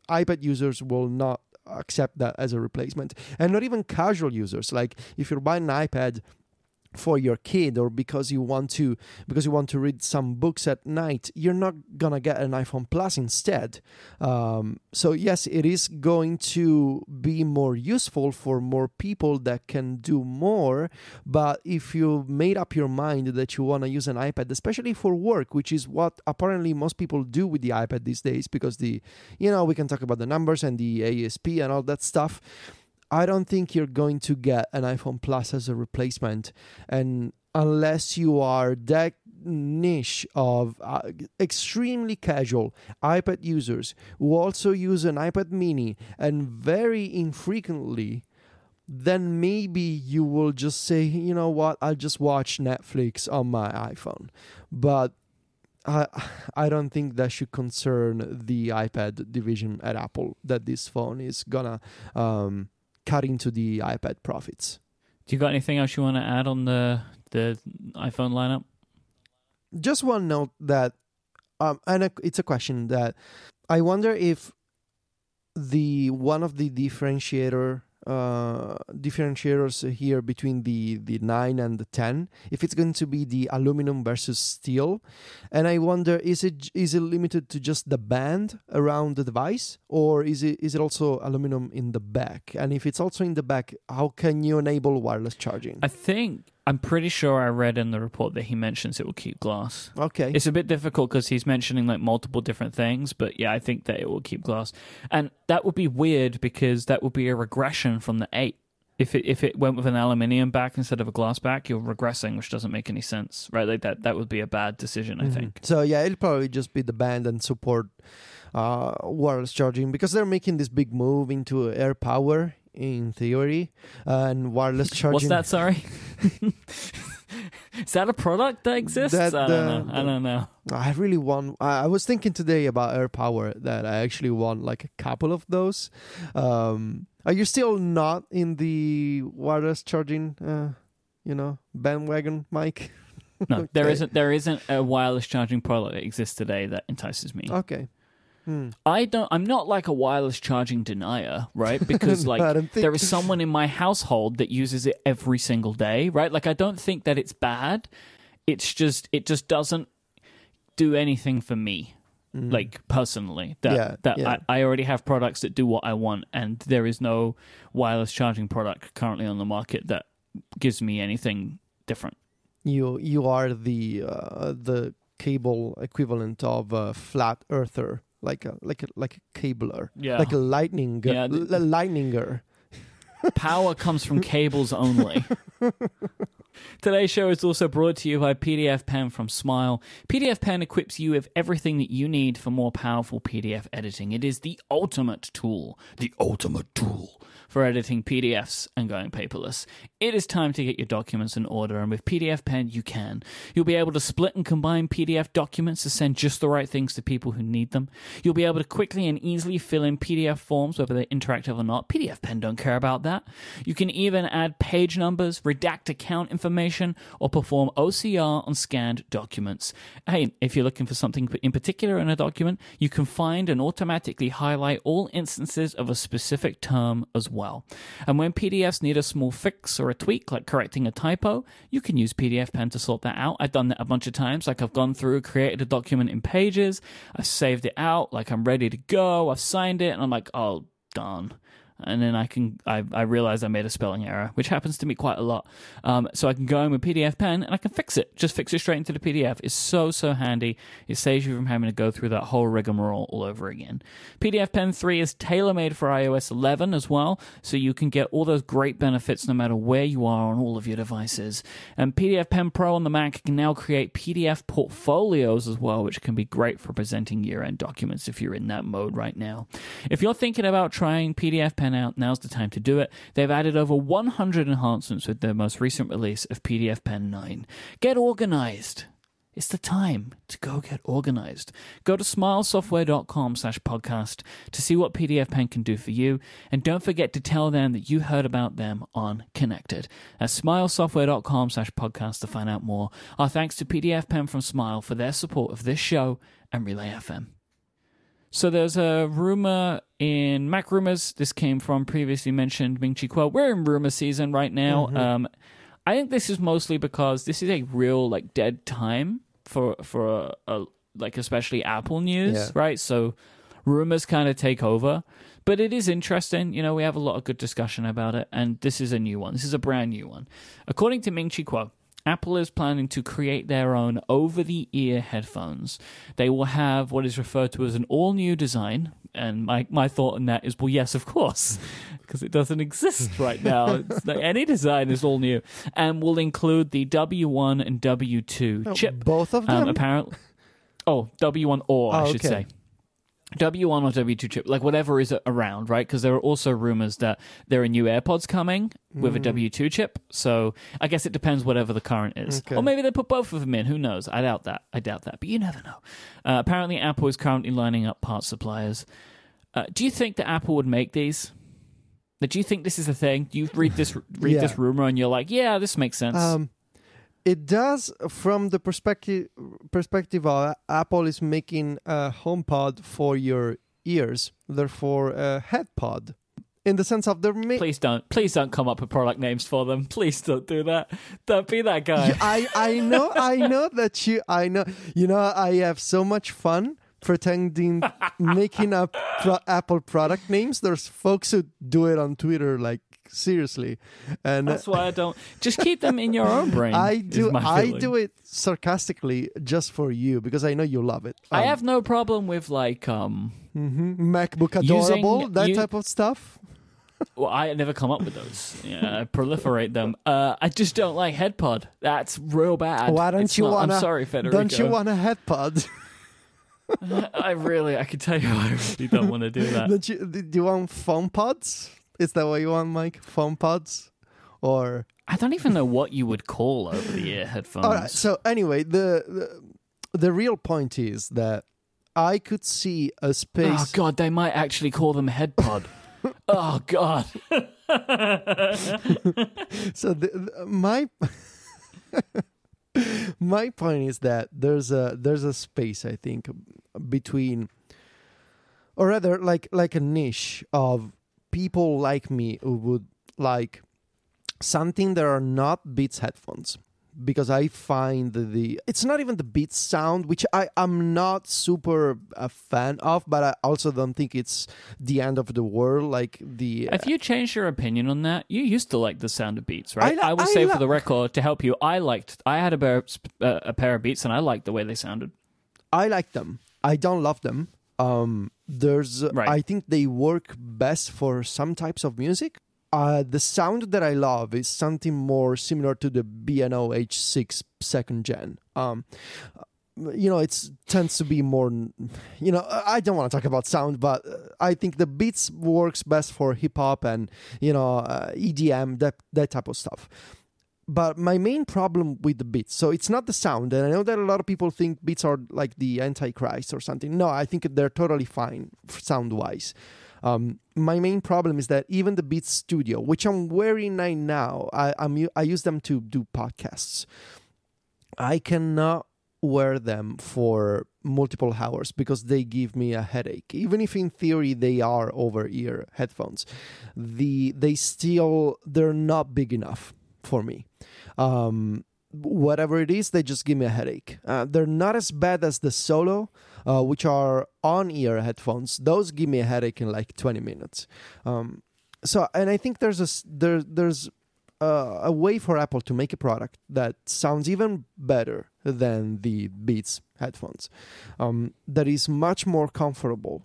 iPad users will not accept that as a replacement and not even casual users like if you're buying an ipad for your kid or because you want to because you want to read some books at night you're not gonna get an iphone plus instead. Um, so yes it is going to be more useful for more people that can do more but if you made up your mind that you want to use an ipad especially for work which is what apparently most people do with the ipad these days because the you know we can talk about the numbers and the asp and all that stuff I don't think you're going to get an iPhone Plus as a replacement, and unless you are that niche of uh, extremely casual iPad users who also use an iPad Mini and very infrequently, then maybe you will just say, you know what, I'll just watch Netflix on my iPhone, but. I I don't think that should concern the iPad division at Apple that this phone is gonna um, cut into the iPad profits. Do you got anything else you want to add on the the iPhone lineup? Just one note that, um, and a, it's a question that I wonder if the one of the differentiator uh, differentiators here between the the 9 and the 10 if it's going to be the aluminum versus steel and i wonder is it is it limited to just the band around the device or is it is it also aluminum in the back? And if it's also in the back how can you enable wireless charging? I think I'm pretty sure I read in the report that he mentions it will keep glass. okay It's a bit difficult because he's mentioning like multiple different things, but yeah, I think that it will keep glass, and that would be weird because that would be a regression from the eight. If it if it went with an aluminium back instead of a glass back, you're regressing, which doesn't make any sense, right? Like that that would be a bad decision, I Mhm. think. So yeah, it'll probably just be the band and support uh, wireless charging because they're making this big move into AirPower in theory and wireless charging. What's that? Sorry. Is that a product that exists? That, I don't uh, know. I don't know. I really want. I I was thinking today about AirPower that I actually want like a couple of those. Um, are you still not in the wireless charging? Uh, you know, bandwagon, Myke. No, there Okay. isn't. There isn't a wireless charging product that exists today that entices me. Okay. Hmm. I don't. I'm not like a wireless charging denier, right? Because like I don't think- there is someone in my household that uses it every single day, right? Like I don't think that it's bad. It's just it just doesn't do anything for me, Mm. like personally. That Yeah, that yeah. I, I already have products that do what I want, and there is no wireless charging product currently on the market that gives me anything different. you you are the uh, the cable equivalent of a flat earther, like a like a like a cabler, Yeah, like a lightning Yeah, l- lightninger. Power comes from cables only. Today's show is also brought to you by PDFpen from Smile. PDFpen equips you with everything that you need for more powerful PDF editing. It is the ultimate tool, the ultimate tool for editing PDFs and going paperless. It is time to get your documents in order, and with PDFpen, you can. You'll be able to split and combine PDF documents to send just the right things to people who need them. You'll be able to quickly and easily fill in PDF forms, whether they're interactive or not. PDFpen don't care about that. You can even add page numbers, redact account information, or perform OCR on scanned documents. Hey, if you're looking for something in particular in a document, you can find and automatically highlight all instances of a specific term as well. And when PDFs need a small fix or a tweak, like correcting a typo, you can use PDFpen to sort that out. I've done that a bunch of times. Like I've gone through, created a document in Pages, I've saved it out, like I'm ready to go, I've signed it, and I'm like, oh, darn and then I can I, I realize I made a spelling error, which happens to me quite a lot. Um, so I can go in with PDFpen and I can fix it. Just fix it straight into the PDF. It's so so handy. It saves you from having to go through that whole rigmarole all over again. PDFpen 3 is tailor made for iOS 11 as well, so you can get all those great benefits no matter where you are on all of your devices. And PDFpen Pro on the Mac can now create PDF portfolios as well, which can be great for presenting year end documents if you're in that mode right now. If you're thinking about trying PDFpen out, now's the time to do it. They've added over 100 enhancements with their most recent release of PDFpen 9. Get organized. It's the time to go get organized. Go to smilesoftware.com slash podcast to see what PDFpen can do for you. And don't forget to tell them that you heard about them on Connected. At smilesoftware.com slash podcast to find out more. Our thanks to PDFpen from Smile for their support of this show and Relay FM. So there's a rumor in Mac Rumors. This came from previously mentioned Ming Chi Kuo. We're in rumor season right now. Um, I think this is mostly because this is a real like dead time for for a, a like especially Apple news, Yeah. right? So rumors kind of take over. But it is interesting. You know, we have a lot of good discussion about it, and this is a new one. This is a brand new one. According to Ming Chi Kuo, Apple is planning to create their own over the ear headphones. They will have what is referred to as an all new design. And my, my thought on that is, well, yes, of course, because it doesn't exist right now. Like any design is all new. And will include the W1 and W2 Oh, chip. Both of them. Um, apparently, oh, W1 or I Oh, should okay. say. W1 or W2 chip, like whatever is around, right? Because there are also rumors that there are new AirPods coming with a Mm. W2 chip. So I guess it depends whatever the current is. Okay. Or maybe they put both of them in. Who knows? I doubt that. I doubt that. But you never know. Uh, apparently, Apple is currently lining up parts suppliers. Uh, do you think that Apple would make these? Do you think this is a thing? Do you read this read Yeah. this rumor and you're like, yeah, this makes sense. Um, it does from the perspective perspective of Apple is making a HomePod for your ears, therefore a head pod. In the sense of they're ma- Please don't, please don't come up with product names for them. Please don't do that. Don't be that guy. I I know I know that you I know you know I have so much fun pretending making up pro- Apple product names. There's folks who do it on Twitter like seriously, and That's why I don't. Just keep them in your own brain. I do I do it sarcastically just for you because I know you love it. I Um, have no problem with like um. mhm. MacBook Using- adorable that you- type of stuff. Well, I never come up with those. Yeah, I proliferate them. Uh, I just don't like HeadPod. That's real bad. Why don't It's you want? I'm sorry, Federico. Don't you want a head pod? I really, I can tell you, I really don't want to do that. don't you? Do you want foam pods? Is that what you want, Myke? Foam pods, or I don't even know what you would call over the ear headphones. All right. So anyway, the, the the real point is that I could see a space. oh god, they might actually call them HeadPod. oh god. So the, the- my my point is that there's a there's a space I think between, or rather, like like a niche of people like me who would like something that are not Beats headphones because I find the, the it's not even the Beats sound which I am not super a fan of but I also don't think it's the end of the world like the if you change your opinion on that? You used to like the sound of Beats, right? I li- will I say for the record to help you, I liked. I had a pair, uh, a pair of Beats, and I liked the way they sounded. I like them. I don't love them. Um, there's, Right. I think they work best for some types of music. Uh, the sound that I love is something more similar to the B&O H6 second gen. Um, you know, it tends to be more. You know, I don't want to talk about sound, but uh, I think the beats works best for hip hop and you know uh, EDM that that type of stuff but my main problem with the beats so it's not the sound and i know that a lot of people think beats are like the antichrist or something. No i think they're totally fine sound wise um, my main problem is that even the beats studio which i'm wearing right now I, I'm, I use them to do podcasts. I cannot wear them for multiple hours because they give me a headache. Even if in theory they are over ear headphones the they still they're not big enough for me um, whatever it is, they just give me a headache. Uh, they're not as bad as the Solo, uh, which are on ear headphones. Those give me a headache in like 20 minutes. Um, so, and I think there's a there there's uh, a way for Apple to make a product that sounds even better than the Beats headphones, um, that is much more comfortable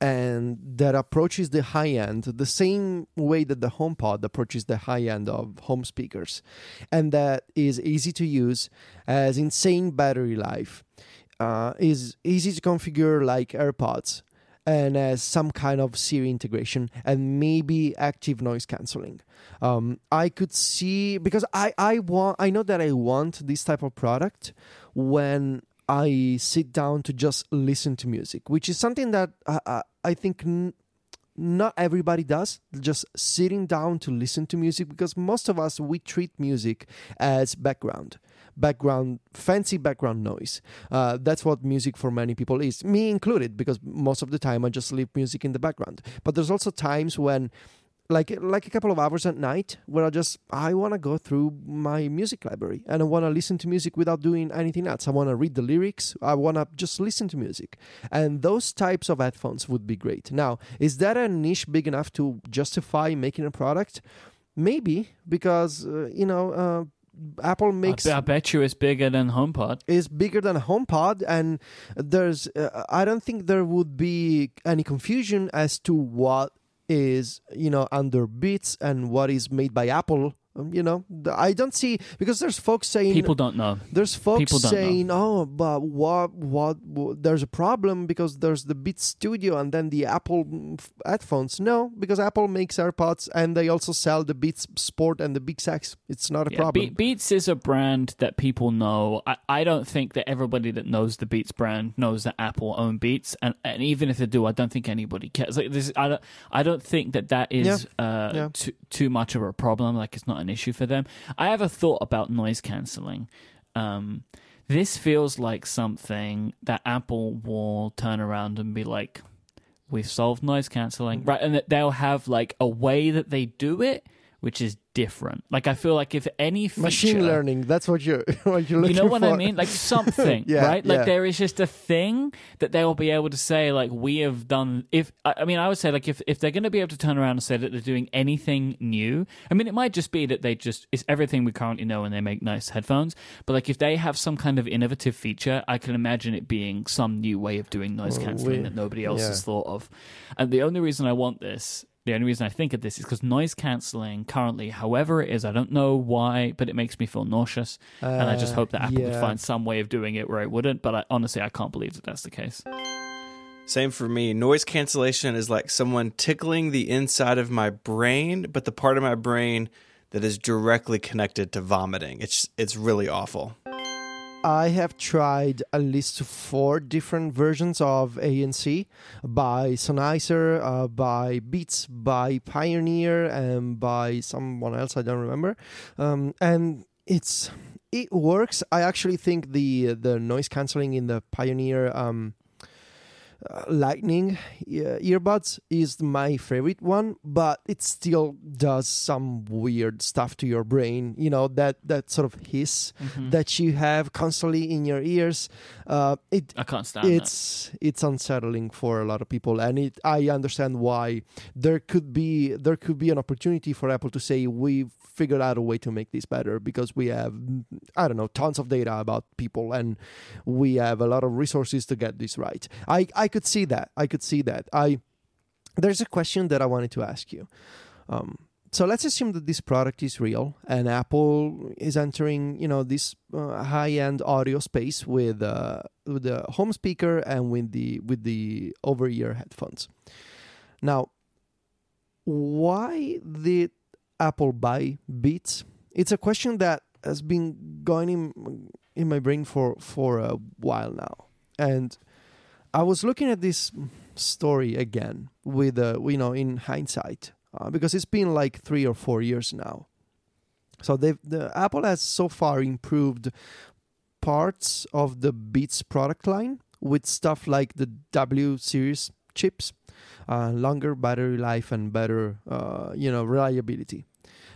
and that approaches the high end the same way that the HomePod approaches the high end of home speakers, and that is easy to use, has insane battery life, uh, is easy to configure like AirPods, and has some kind of Siri integration and maybe active noise canceling. Um, I could see because I I want I know that I want this type of product when I sit down to just listen to music, which is something that I, I, I think n- not everybody does. Just sitting down to listen to music, because most of us we treat music as background, background, fancy background noise. Uh, that's what music for many people is, me included, because most of the time I just leave music in the background. But there's also times when like like a couple of hours at night where I just I want to go through my music library and I want to listen to music without doing anything else. I want to read the lyrics. I want to just listen to music. And those types of headphones would be great. Now, is that a niche big enough to justify making a product? Maybe because uh, you know uh, Apple makes I, bet- you it's bigger than HomePod. is bigger than HomePod, and there's uh, I don't think there would be any confusion as to what is you know under Beats and what is made by Apple. Um, you know, I don't see because there's folks saying People don't know. there's folks don't know. saying, "Oh, but what, what, what? There's a problem because there's the Beats Studio and then the Apple mm, headphones." No, because Apple makes AirPods and they also sell the Beats Sport and the Beats X. It's not a Yeah, problem. Be- Beats is a brand that people know. I, I don't think that everybody that knows the Beats brand knows that Apple own Beats, and, and even if they do, I don't think anybody cares. Like this, I don't. I don't think that that is uh, Yeah. Too, too much of a problem. Like it's not an issue for them. I have a thought about noise canceling. Um, this feels like something that Apple will turn around and be like, we've solved noise canceling, right? And that they'll have like a way that they do it, which is different. Like I feel like if any feature, Machine learning. That's what you're what you're looking you know what for. I mean? Like something, Yeah, right? Like yeah. there is just a thing that they will be able to say, like we have done. If I mean, I would say, like if if they're going to be able to turn around and say that they're doing anything new, I mean, it might just be that they just it's everything we currently know and they make nice headphones. But like if they have some kind of innovative feature, I can imagine it being some new way of doing noise Well, we- that nobody else yeah. has thought of. And the only reason I want this the only reason I think of this is because noise cancelling currently, however it is, I don't know why, but it makes me feel nauseous. and I just Uh, hope that Apple would find some way of doing it where it wouldn't. But I, honestly, I can't believe that that's the case. Same for me. Noise cancellation is like someone tickling the inside of my brain, but the part of my brain that is directly connected to vomiting. It's it's really awful. I have tried at least four different versions of ANC by Sennheiser, uh, by Beats, by Pioneer, and by someone else I don't remember. Um, and it's it works. I actually think the the noise canceling in the Pioneer um, uh, Lightning uh, earbuds is my favorite one, but it still does some weird stuff to your brain. You know that that sort of hiss Mm-hmm. that you have constantly in your ears. Uh, it I can't stand it. it's it's unsettling for a lot of people, and it I understand why there could be there could be an opportunity for Apple to say we've figured out a way to make this better because we have I don't know tons of data about people and we have a lot of resources to get this right. I I could see that. I could see that. I there's a question that I wanted to ask you. Um, so let's assume that this product is real and Apple is entering, you know, this uh, high-end audio space with uh, with the home speaker and with the with the over-ear headphones. Now, why did Apple buy Beats? It's a question that has been going in in my brain for for a while now, and I was looking at this story again with uh, you know in hindsight uh, because it's been like three or four years now. So they the Apple has so far improved parts of the Beats product line with stuff like the W series chips, uh, longer battery life and better uh, you know reliability.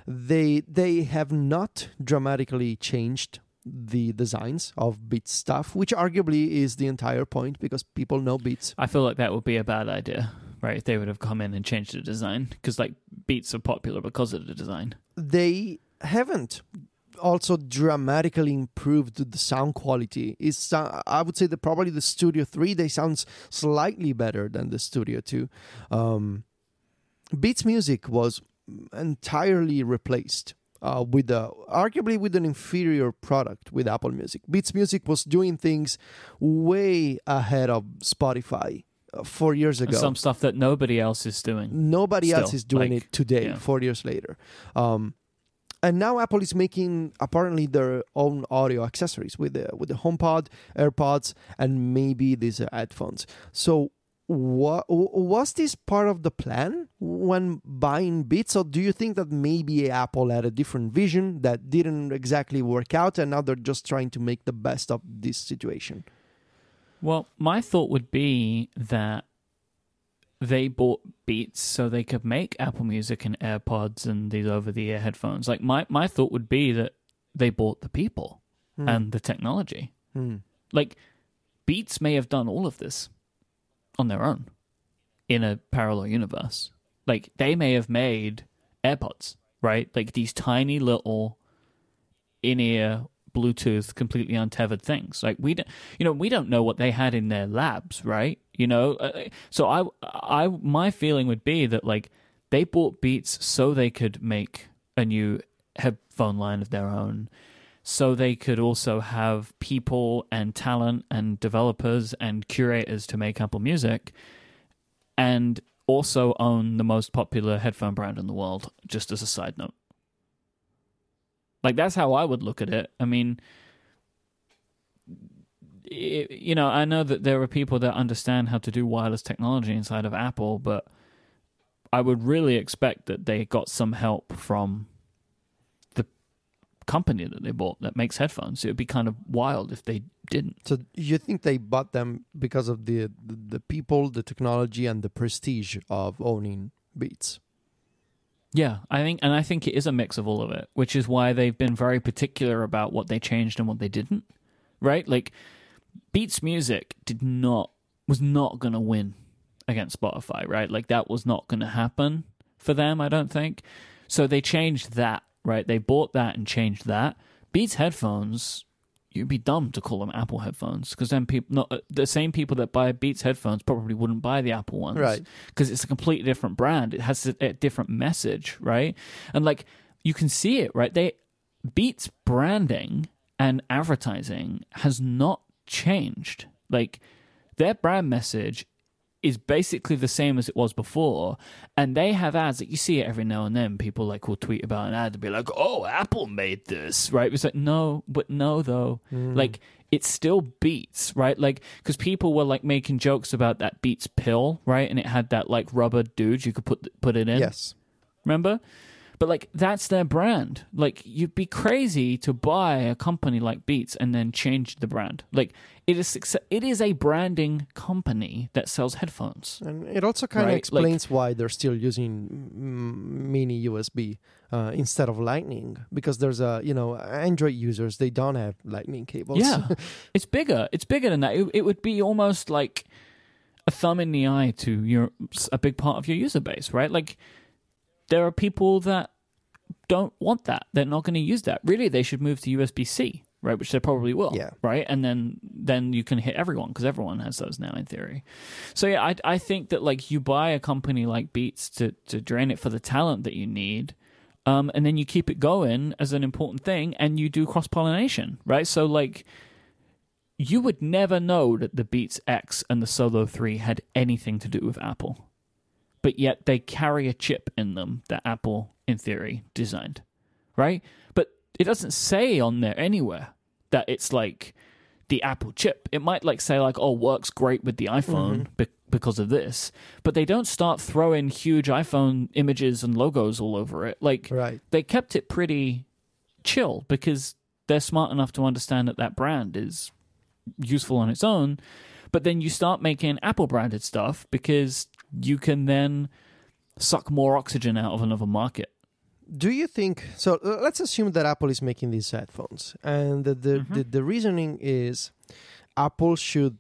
They they have not dramatically changed the designs of Beats stuff, which arguably is the entire point because people know Beats. I feel like that would be a bad idea, right? If they would have come in and changed the design, because like Beats are popular because of the design. they haven't also dramatically improved the sound quality is uh, i would say that probably the studio 3 they sounds slightly better than the studio 2 um, beats music was entirely replaced uh, with a, arguably with an inferior product with apple music beats music was doing things way ahead of spotify uh, four years And ago some stuff that nobody else is doing. Nobody else is doing like, it today, yeah. four years later. Um, and now Apple is making apparently their own audio accessories with the with the HomePod, AirPods, and maybe these headphones. So, what was this part of the plan when buying Beats, or do you think that maybe Apple had a different vision that didn't exactly work out, and now they're just trying to make the best of this situation? Well, my thought would be that they bought Beats so they could make Apple Music and AirPods and these over-the-ear headphones. Like my my thought would be that they bought the people Hmm. and the technology. Hmm. Like Beats may have done all of this on their own in a parallel universe. Like they may have made AirPods, right? Like these tiny little in-ear Bluetooth completely untethered things. Like we don't, you know, we don't know what they had in their labs, right? You know, uh, so I, I, my feeling would be that like they bought Beats so they could make a new headphone line of their own, so they could also have people and talent and developers and curators to make Apple Music, and also own the most popular headphone brand in the world. Just as a side note. Like that's how I would look at it. I mean, i you know, I know that there are people that understand how to do wireless technology inside of Apple, but I would really expect that they got some help from company that they bought that makes headphones. It would be kind of wild if they didn't. So you think they bought them because of the the, the people, the technology, and the prestige of owning Beats? Yeah, I think, and I think it is a mix of all of it, which is why they've been very particular about what they changed and what they didn't. Right? Like, Beats Music did not was not going to win against Spotify. Right? Like that was not going to happen for them. I don't think. So they changed that. Right? They bought that and changed that. Beats headphones. You'd be dumb to call them Apple headphones because then people, not uh, the same people that buy Beats headphones, probably wouldn't buy the Apple ones, Right. because it's a completely different brand. It has a, a different message, right? And like you can see it, right? They Beats branding and advertising has not changed. Like their brand message is basically the same as it was before, and they have ads that you see it every now and then. People like will tweet about an ad and be like, "Oh, Apple made this," right? It's like no, but no, though. Mm. Like it still Beats, right? Like because people were like making jokes about that Beats pill, right? And it had that like rubber dude you could put put it in. Yes. Remember? But like that's their brand. Like you'd be crazy to buy a company like Beats and then change the brand. Like it is success- it is a branding company that sells headphones. And it also kind of Right, like- explains why they're still using mini USB uh, instead of Lightning because there's a you know Android users they don't have Lightning cables. Yeah. it's bigger. It's bigger than that. It, it would be almost like a thumb in the eye to your a big part of your user base, right? Like there are people that don't want that. They're not going to use that. Really, they should move to USB C, right? Which they probably will, Yeah. right? And then then you can hit everyone because everyone has those now in theory. So yeah, I I think that like you buy a company like Beats to to drain it for the talent that you need. Um, and then you keep it going as an important thing, and you do cross pollination, right? So, like, you would never know that the Beats X and the Solo 3 had anything to do with Apple. But yet they carry a chip in them that Apple, in theory, designed. Right? But it doesn't say on there anywhere that it's like the Apple chip. It might like say like, oh, works great with the iPhone mm-hmm. be- because of this. But they don't start throwing huge iPhone images and logos all over it. Like Right. they kept it pretty chill because they're smart enough to understand that that brand is useful on its own. But then you start making Apple branded stuff because you can then suck more oxygen out of another market. Do you think so? uh, Let's assume that Apple is making these headphones, and the the, Mm-hmm. the, the reasoning is Apple should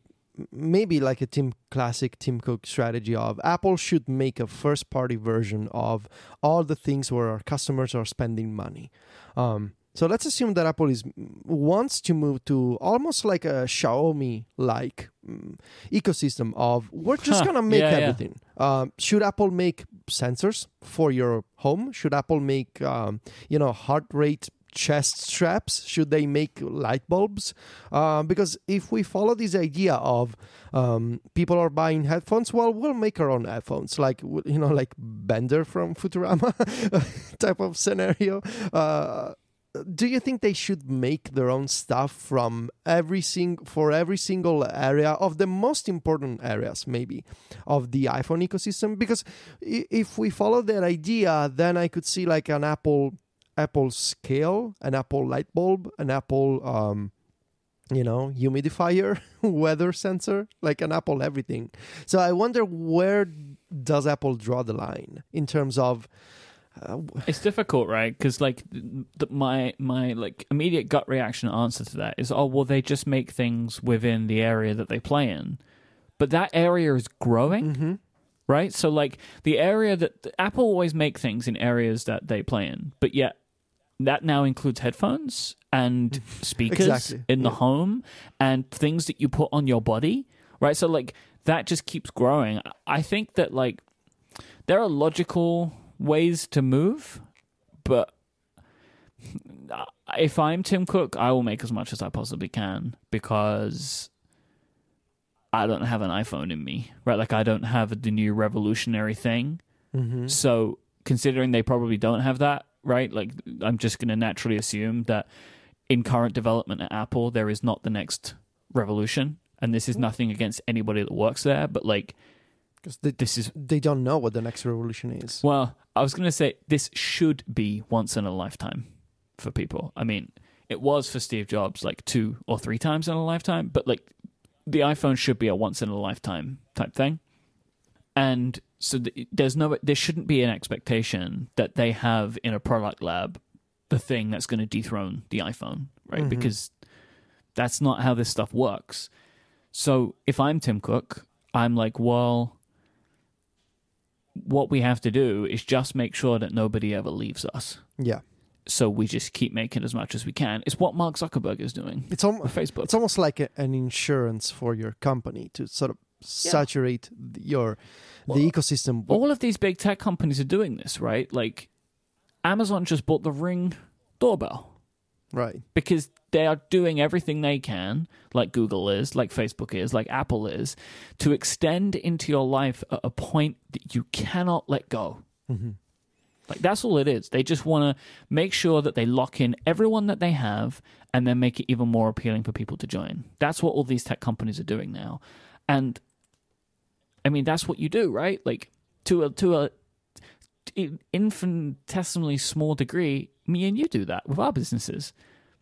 maybe like a Tim classic Tim Cook strategy of Apple should make a first party version of all the things where our customers are spending money. Um, so let's assume that Apple is wants to move to almost like a Xiaomi like mm, ecosystem of we're just Huh, gonna make yeah, yeah. everything. Um, should Apple make sensors for your home? Should Apple make um, you know heart rate chest straps? Should they make light bulbs? Uh, because if we follow this idea of um, people are buying headphones, well, we'll make our own headphones, like you know, like Bender from Futurama type of scenario. Uh, do you think they should make their own stuff from every sing for every single area of the most important areas maybe of the iphone ecosystem? Because if we follow that idea then i could see like an apple apple scale an apple light bulb an apple um you know humidifier weather sensor like an apple everything. So i wonder where does apple draw the line in terms of uh, It's difficult, right? Because like the, my my like immediate gut reaction answer to that is, oh well, they just make things within the area that they play in, but that area is growing. mhm. right? So like the area that Apple always make things in areas that they play in, but yet that now includes headphones and speakers Exactly, in the yeah. home and things that you put on your body, right? So like that just keeps growing. I think that like there are logical ways to move, but if I'm Tim Cook, I will make as much as I possibly can because I don't have an iPhone in me, right? Like I don't have the new revolutionary thing. Mhm. So considering they probably don't have that, right? Like I'm just going to naturally assume that in current development at Apple, there is not the next revolution. And this is nothing against anybody that works there, but like 'Cause they, this is they don't know what the next revolution is well, I was going to say this should be once in a lifetime. for people. I mean, it was for Steve Jobs like two or three times in a lifetime, but like the iPhone should be a once in a lifetime type thing. And so th- there's no there shouldn't be an expectation that they have in a product lab the thing that's going to dethrone the iPhone, right? Mhm. Because that's not how this stuff works. So if I'm Tim Cook, I'm like, well, what we have to do is just make sure that nobody ever leaves us. Yeah, So we just keep making as much as we can. It's what Mark Zuckerberg is doing it's almost Facebook. it's almost like a, an insurance for your company to sort of saturate th- your Well, the ecosystem. All of these big tech companies are doing this, right? Like Amazon just bought the Ring doorbell right. because they are doing everything they can, like Google is, like Facebook is, like Apple is, to extend into your life at a point that you cannot let go. hmm Like that's all it is. They just want to make sure that they lock in everyone that they have and then make it even more appealing for people to join. That's what all these tech companies are doing now. And I mean that's what you do, right? Like to a to a infinitesimally small degree, me and you do that with our businesses.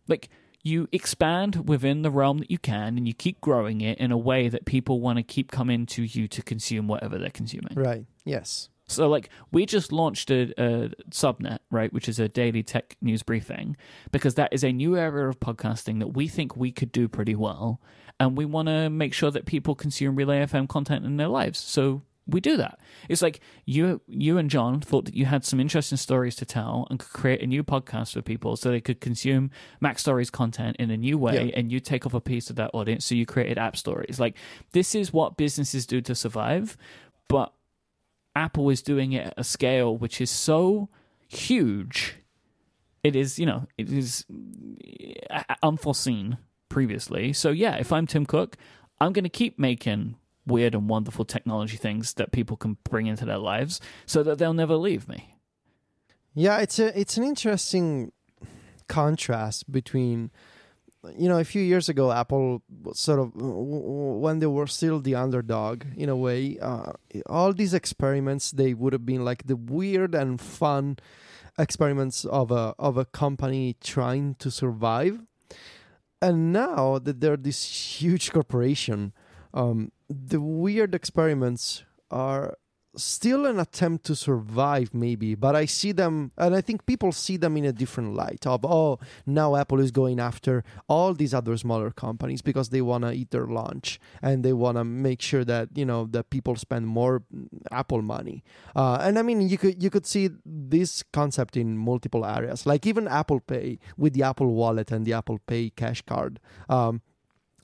Like you expand within the realm that you can and you keep growing it in a way that people want to keep coming to you to consume whatever they're consuming. Right. Yes. So, like, we just launched a, a subnet, right, which is a daily tech news briefing, because that is a new area of podcasting that we think we could do pretty well, and we want to make sure that people consume Relay FM content in their lives. So we do that. It's like you, you and John thought that you had some interesting stories to tell and could create a new podcast for people, so they could consume MacStories content in a new way, Yeah. and you take off a piece of that audience. So you created AppStories. Like this is what businesses do to survive, but Apple is doing it at a scale which is so huge. It is, you know, it is uh, unforeseen previously. So yeah, if I'm Tim Cook, I'm going to keep making weird and wonderful technology things that people can bring into their lives so that they'll never leave me. Yeah, it's a it's an interesting contrast between you know a few years ago Apple sort of when they were still the underdog in a way uh, all these experiments they would have been like the weird and fun experiments of a of a company trying to survive and now that they're this huge corporation um, the weird experiments are still an attempt to survive maybe but i see them and i think people see them in a different light of oh now apple is going after all these other smaller companies because they want to eat their lunch and they want to make sure that you know that people spend more apple money. Uh, and i mean you could you could see this concept in multiple areas like even apple pay with the apple wallet and the apple pay cash card. Um,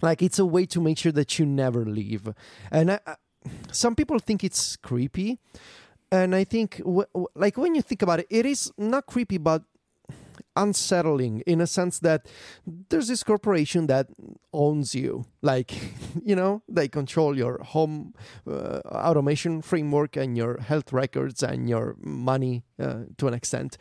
like it's a way to make sure that you never leave. And I, I- some people think it's creepy. And i think w- w- like when you think about it it is not creepy but unsettling in a sense that there's this corporation that owns you. Like you know they control your home uh, automation framework and your health records and your money uh, to an extent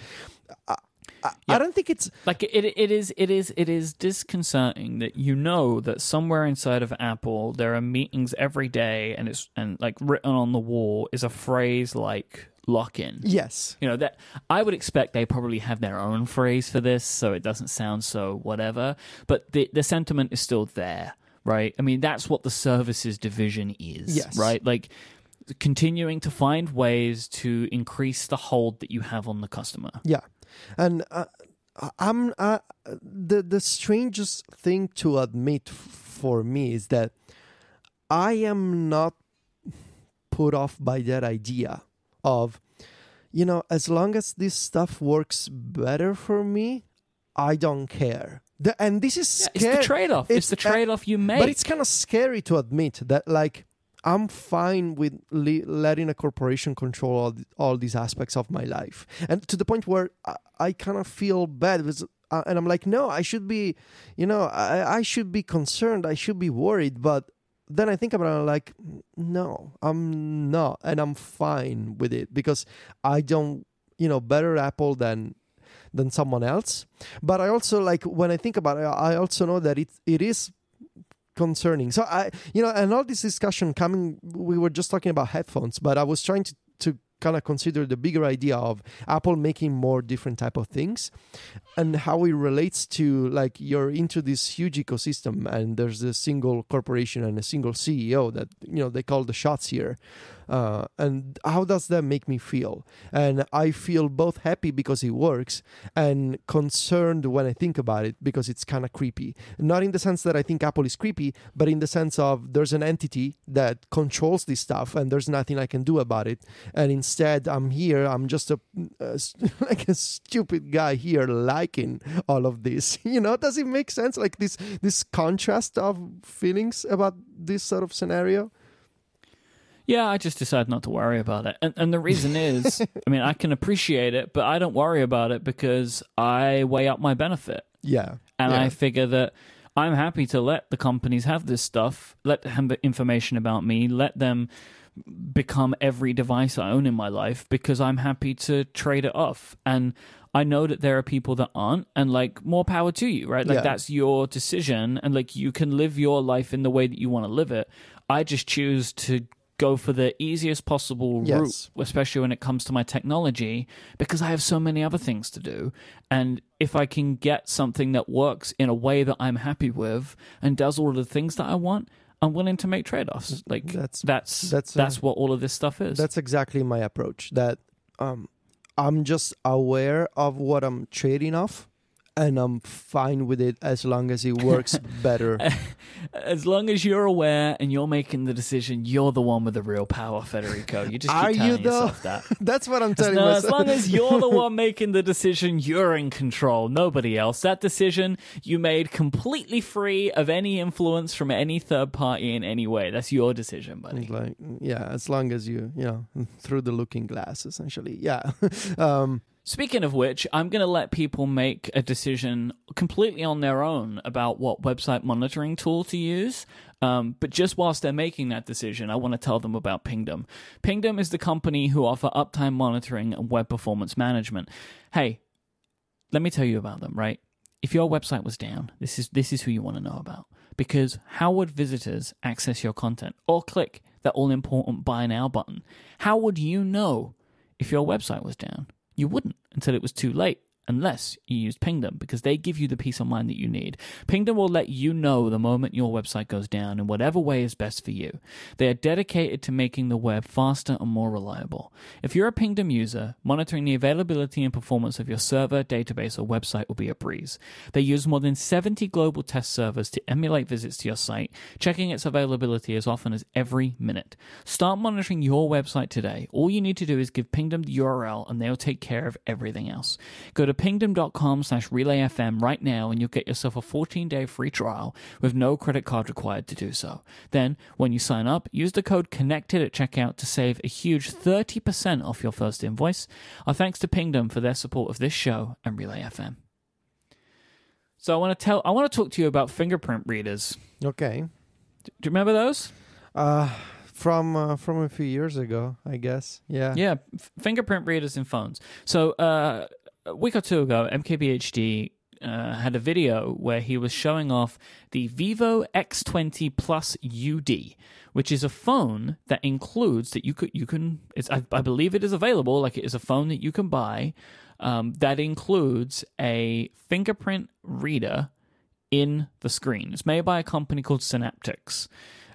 I, I, I don't think it's Like it, it is, it is, it is disconcerting that you know that somewhere inside of Apple there are meetings every day, and it's and like written on the wall is a phrase like lock in. yes You know that I would expect they probably have their own phrase for this, so it doesn't sound so whatever. But the the sentiment is still there, right? I mean, that's what the services division is, Yes. right? Like continuing to find ways to increase the hold that you have on the customer. Yeah, and uh, I'm uh, the the strangest thing to admit f- for me is that I am not put off by that idea of you know as long as this stuff works better for me, I don't care. The, and this is Yeah, it's the trade-off. It's, It's- the uh, trade-off you make. But it's kind of scary to admit that, like, I'm fine with le- letting a corporation control all, th- all these aspects of my life, and to the point where I, I kind of feel bad. Uh, and I'm like, no, I should be, you know, I, I should be concerned. I should be worried. But then I think about it, I'm like, no, I'm not, and I'm fine with it because I don't, you know, better Apple than than someone else. But I also like when I think about it, I also know that it it is concerning. So I, you know, and all this discussion coming, we were just talking about headphones, but I was trying to to kind of consider the bigger idea of Apple making more different type of things and how it relates to like you're into this huge ecosystem and there's a single corporation and a single CEO that you know they call the shots here uh, and how does that make me feel? And I feel both happy because it works and concerned when I think about it because it's kind of creepy. Not in the sense that I think Apple is creepy but in the sense of there's an entity that controls this stuff and there's nothing I can do about it. And instead I'm here I'm just a, a like a stupid guy here liking all of this. You know does it make sense? Like this this contrast of feelings about this sort of scenario Yeah, I just decided not to worry about it. And, and the reason is, I mean, I can appreciate it, but I don't worry about it because I weigh up my benefit. yeah And yeah. I figure that I'm happy to let the companies have this stuff, let them have information about me, let them become every device I own in my life because I'm happy to trade it off. And I know that there are people that aren't, and like more power to you, right? Like Yeah. that's your decision, and like you can live your life in the way that you want to live it. I just choose to go for the easiest possible Yes. route, especially when it comes to my technology, because I have so many other things to do. And if I can get something that works in a way that I'm happy with and does all of the things that I want, I'm willing to make trade offs. Like That's- that's that's, that's uh, what all of this stuff is. That's exactly my approach. That um, I'm just aware of what I'm trading off, and I'm fine with it as long as it works better. as long as you're aware and you're making the decision, you're the one with the real power, Federico. You just keep Are you, telling though? yourself that. That's what I'm telling no, as long as you're the one making the decision, you're in control. Nobody else. That decision you made completely free of any influence from any third party in any way. That's your decision, buddy. Like yeah, as long as you you know through the looking glass, essentially. Yeah. um, Speaking of which, I'm going to let people make a decision completely on their own about what website monitoring tool to use. Um, but just whilst they're making that decision, I want to tell them about Pingdom. Pingdom is the company who offer uptime monitoring and web performance management. Hey, let me tell you about them, right? If your website was down, this is this is who you want to know about. Because how would visitors access your content or click that all important buy now button? How would you know if your website was down? You wouldn't until it was too late, unless you use Pingdom, because they give you the peace of mind that you need. Pingdom will let you know the moment your website goes down in whatever way is best for you. They are dedicated to making the web faster and more reliable. If you're a Pingdom user, monitoring the availability and performance of your server, database, or website will be a breeze. They use more than 70 global test servers to emulate visits to your site, checking its availability as often as every minute. Start monitoring your website today. All you need to do is give Pingdom the URL and they'll take care of everything else. Go to pingdom.com slash relayfm right now and you'll get yourself a 14-day free trial with no credit card required to do so. Then, when you sign up, use the code CONNECTED at checkout to save a huge 30% off your first invoice. Our thanks to Pingdom for their support of this show and Relay FM. So I want to tell I want to talk to you about fingerprint readers. okay. Do you remember those? Uh, from uh, from a few years ago, I guess. Yeah. Yeah, f- fingerprint readers in phones. So uh, a week or two ago, MKBHD uh, had a video where he was showing off the Vivo X20 Plus UD, which is a phone that includes that you could you can. I, I believe it is available. Like it is a phone that you can buy um, that includes a fingerprint reader in the screen. It's made by a company called Synaptics.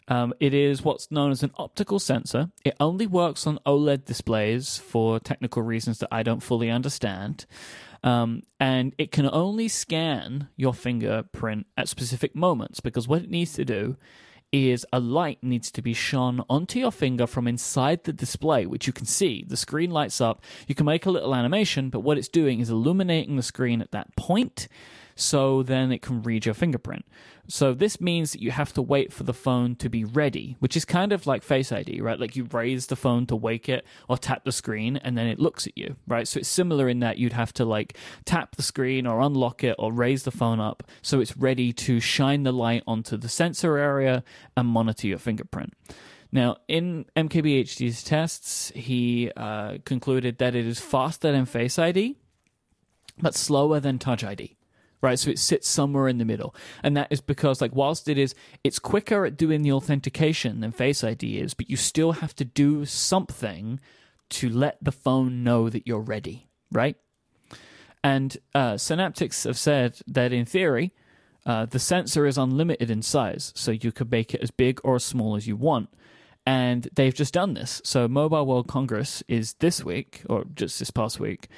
Um, it is what's known as an optical sensor. It only works on OLED displays for technical reasons that I don't fully understand. Um, and it can only scan your fingerprint at specific moments because what it needs to do is a light needs to be shone onto your finger from inside the display, which you can see. The screen lights up. You can make a little animation, but what it's doing is illuminating the screen at that point so then it can read your fingerprint. So this means that you have to wait for the phone to be ready, which is kind of like Face ID, right? Like you raise the phone to wake it or tap the screen and then it looks at you, right? So it's similar in that you'd have to like tap the screen or unlock it or raise the phone up so it's ready to shine the light onto the sensor area and monitor your fingerprint. Now, in MKBHD's tests, he uh, concluded that it is faster than Face ID, but slower than Touch ID. Right, so it sits somewhere in the middle, and that is because, like, whilst it is, it's quicker at doing the authentication than Face ID is, but you still have to do something to let the phone know that you're ready, right? And uh, Synaptics have said that in theory, uh, the sensor is unlimited in size, so you could make it as big or as small as you want. And they've just done this. So, Mobile World Congress is this week, or just this past week,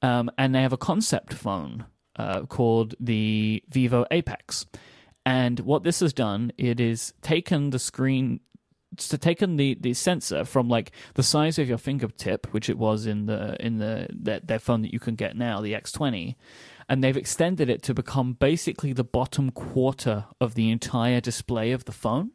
um, and they have a concept phone uh, called the Vivo Apex. And what this has done, it is taken the screen, it's taken the, the sensor from like the size of your fingertip, which it was in the in the their, their phone that you can get now, the X20, and they've extended it to become basically the bottom quarter of the entire display of the phone.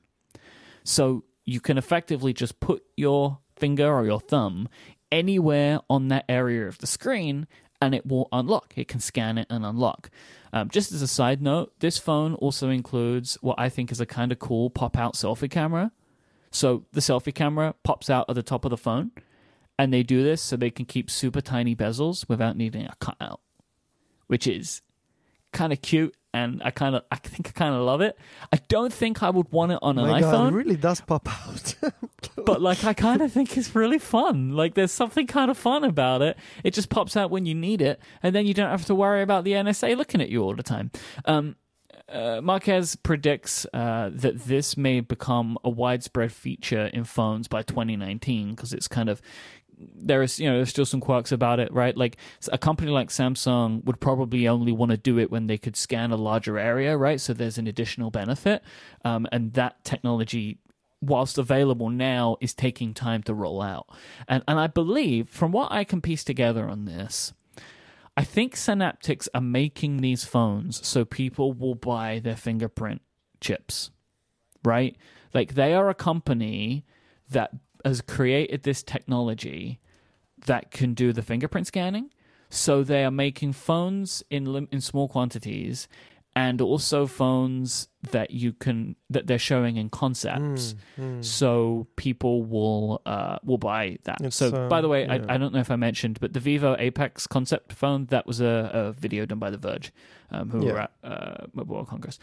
So you can effectively just put your finger or your thumb anywhere on that area of the screen and it will unlock. It can scan it and unlock. Um, just as a side note, this phone also includes what I think is a kind of cool pop out selfie camera. So the selfie camera pops out at the top of the phone, and they do this so they can keep super tiny bezels without needing a cutout, which is kind of cute and I kind of I think I kind of love it. I don't think I would want it on an My iPhone, it really does pop out. but like I kind of think it's really fun. Like there's something kind of fun about it. It just pops out when you need it, and then you don't have to worry about the NSA looking at you all the time. Um, uh, Marques predicts uh, that this may become a widespread feature in phones by 2019 because it's kind of there is you know there's still some quirks about it right? Like a company like samsung would probably only want to do it when they could scan a larger area right? So there's an additional benefit. Um, and that technology whilst available now is taking time to roll out. And and i believe from what i can piece together on this i think synaptics are making these phones so people will buy their fingerprint chips right? Like they are a company that has created this technology that can do the fingerprint scanning. So they are making phones in lim- in small quantities, and also phones that you can that they're showing in concepts. So people will uh, will buy that. It's, so by the um, way, yeah. I, I don't know if I mentioned, but the Vivo Apex concept phone that was a, a video done by The Verge, um, who Yeah. were at uh, Mobile World Congress.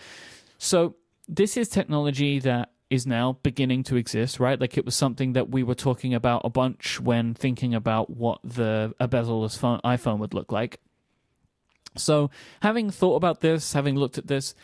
So this is technology that is now beginning to exist, right? Like it was something that we were talking about a bunch when thinking about what the a bezel-less phone, iPhone would look like. So, having thought about this, having looked at this,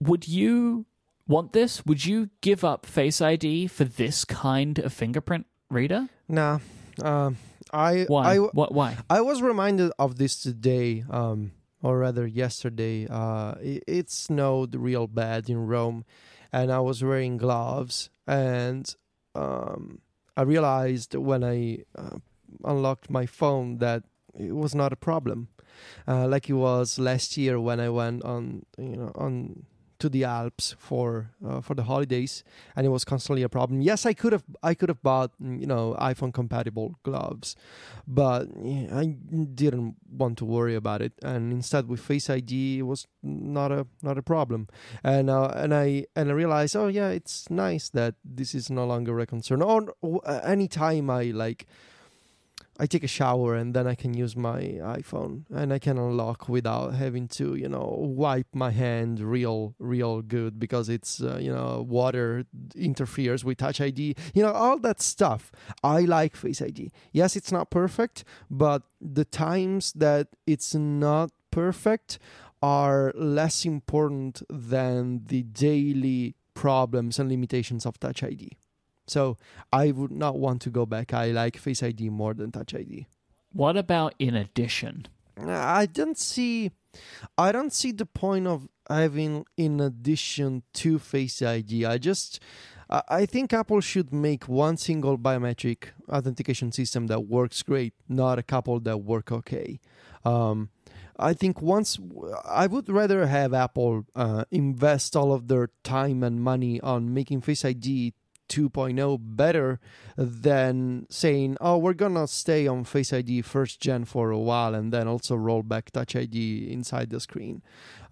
would you want this? Would you give up Face ID for this kind of fingerprint reader? nah, um, I Why? I what? Why? I was reminded of this today, um, or rather yesterday. Uh, it, it snowed real bad in Rome, and I was wearing gloves, and um, I realized when I uh, unlocked my phone that it was not a problem, uh, like it was last year when I went on, you know, on to the Alps for uh, for the holidays, and it was constantly a problem. Yes, I could have I could have bought mm, you know iPhone compatible gloves, but I didn't want to worry about it. And instead, with Face ID, it was not a not a problem. And uh, and I and I realized, oh yeah, it's nice that this is no longer a concern. Or uh, anytime I like. I take a shower and then I can use my iPhone and I can unlock without having to, you know, wipe my hand real, real good because it's, uh, you know, water interferes with Touch ID. You know, all that stuff. I like Face ID. Yes, it's not perfect, but the times that it's not perfect are less important than the daily problems and limitations of Touch ID. So I would not want to go back. I like Face ID more than Touch ID. What about in addition? I don't see I don't see the point of having in addition to Face ID. I just I think Apple should make one single biometric authentication system that works great, not a couple that work okay. Um, I think once I would rather have Apple uh, invest all of their time and money on making Face ID 2.0 better than saying, oh, we're gonna stay on Face ID first gen for a while and then also roll back Touch ID inside the screen.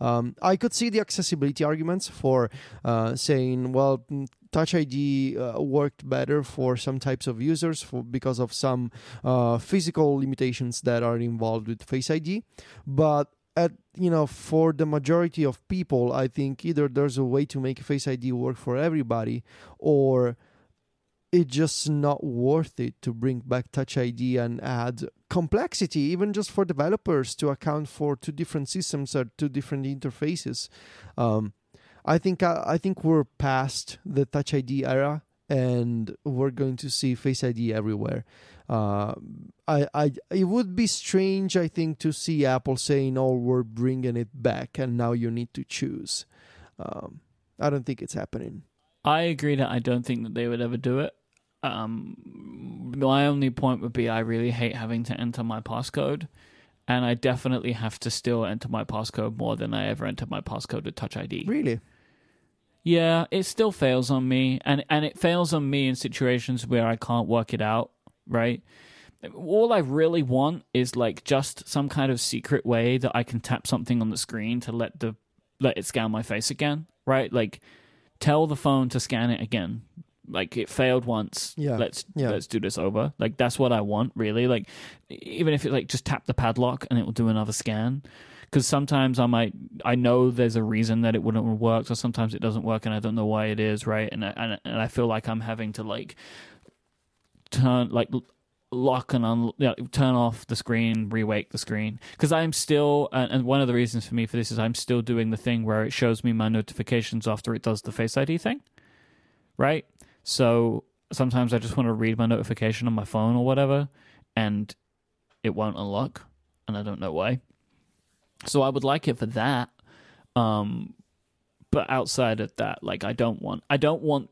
Um, I could see the accessibility arguments for uh, saying, well, Touch ID uh, worked better for some types of users for because of some uh, physical limitations that are involved with Face ID, but at you know for the majority of people i think either there's a way to make face id work for everybody or it's just not worth it to bring back Touch ID and add complexity, even just for developers to account for two different systems or two different interfaces. Um, I think I, I think we're past the Touch ID era, and we're going to see Face ID everywhere. Uh, I, I, it would be strange, I think, to see Apple saying, "Oh, we're bringing it back, and now you need to choose." Um, I don't think it's happening. I agree that I don't think that they would ever do it. Um, my only point would be I really hate having to enter my passcode, and I definitely have to still enter my passcode more than I ever entered my passcode with Touch ID. Really? Yeah, it still fails on me, and and it fails on me in situations where I can't work it out. Right. All I really want is like just some kind of secret way that I can tap something on the screen to let the let it scan my face again. Right. Like tell the phone to scan it again like it failed once Yeah. let's Yeah. let's do this over like that's what i want really like even if it like just tap the padlock and it will do another scan because sometimes i might i know there's a reason that it wouldn't work or sometimes it doesn't work and i don't know why it is right and I, and, and i feel like i'm having to like turn like lock and un- yeah, turn off the screen rewake the screen because i'm still and, and one of the reasons for me for this is i'm still doing the thing where it shows me my notifications after it does the face id thing right so sometimes I just want to read my notification on my phone or whatever, and it won't unlock, and I don't know why. So I would like it for that. Um, but outside of that, like I don't want, I don't want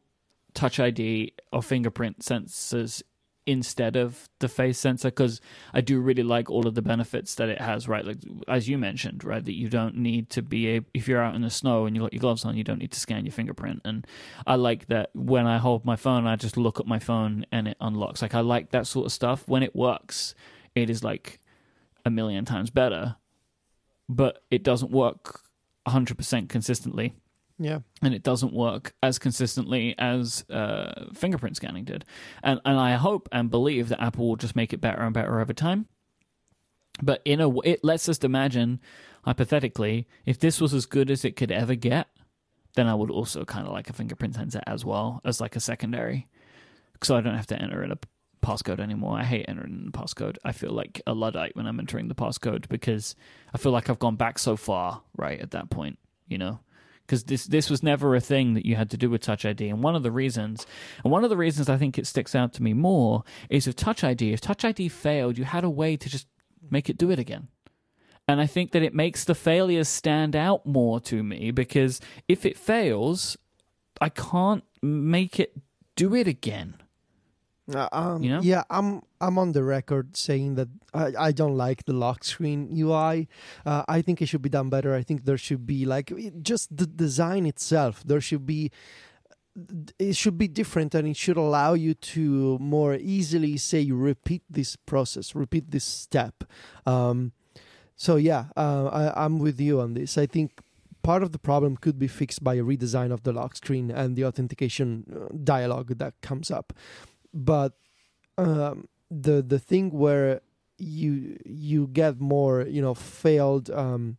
Touch ID or fingerprint sensors instead of the face sensor because I do really like all of the benefits that it has. Right, like as you mentioned, right, that you don't need to be a, if you're out in the snow and you got your gloves on, you don't need to scan your fingerprint. And I like that when I hold my phone, I just look at my phone and it unlocks. Like I like that sort of stuff. When it works, it is like a million times better, but it doesn't work 100% consistently Yeah. and it doesn't work as consistently as uh, fingerprint scanning did. And and I hope and believe that Apple will just make it better and better over time. But in a it lets us imagine hypothetically if this was as good as it could ever get, then I would also kind of like a fingerprint sensor as well as like a secondary, so I don't have to enter in a passcode anymore. I hate entering in the passcode. I feel like a luddite when I'm entering the passcode because I feel like I've gone back so far right at that point, you know because this this was never a thing that you had to do with Touch ID. And one of the reasons, and one of the reasons I think it sticks out to me more is if Touch ID, if Touch ID failed, you had a way to just make it do it again. And I think that it makes the failures stand out more to me because if it fails, I can't make it do it again. Uh, um, You know? Yeah, I'm I'm on the record saying that I, I don't like the lock screen UI. Uh, I think it should be done better. I think there should be like just the design itself. There should be it should be different and it should allow you to more easily say repeat this process, repeat this step. Um, so yeah, uh, I, I'm with you on this. I think part of the problem could be fixed by a redesign of the lock screen and the authentication uh, dialogue that comes up but um, the the thing where you you get more you know failed um,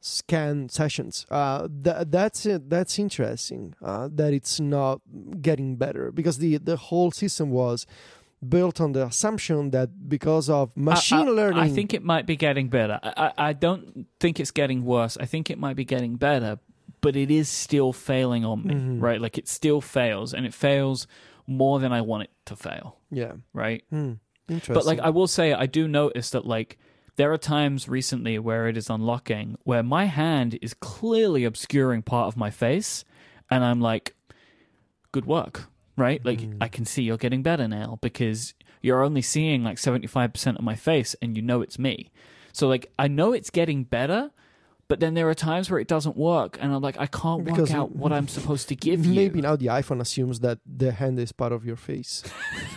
scan sessions uh, th- that's it that's interesting uh, that it's not getting better because the the whole system was built on the assumption that because of machine I, I- learning I think it might be getting better. I, I, don't think it's getting worse. I think it might be getting better, but it is still failing on me, Mhm. right? Like it still fails, and it fails more than I want it to fail, yeah right? hmm. interesting But like I will say, I do notice that like there are times recently where it is unlocking where my hand is clearly obscuring part of my face, and I'm like, good work, right? Like Mm. I can see you're getting better now because you're only seeing like 75% of my face, and you know it's me. So like I know it's getting better. But then there are times where it doesn't work, and I'm like, I can't work Because out what I'm supposed to give you. maybe now the iphone assumes that the hand is part of your face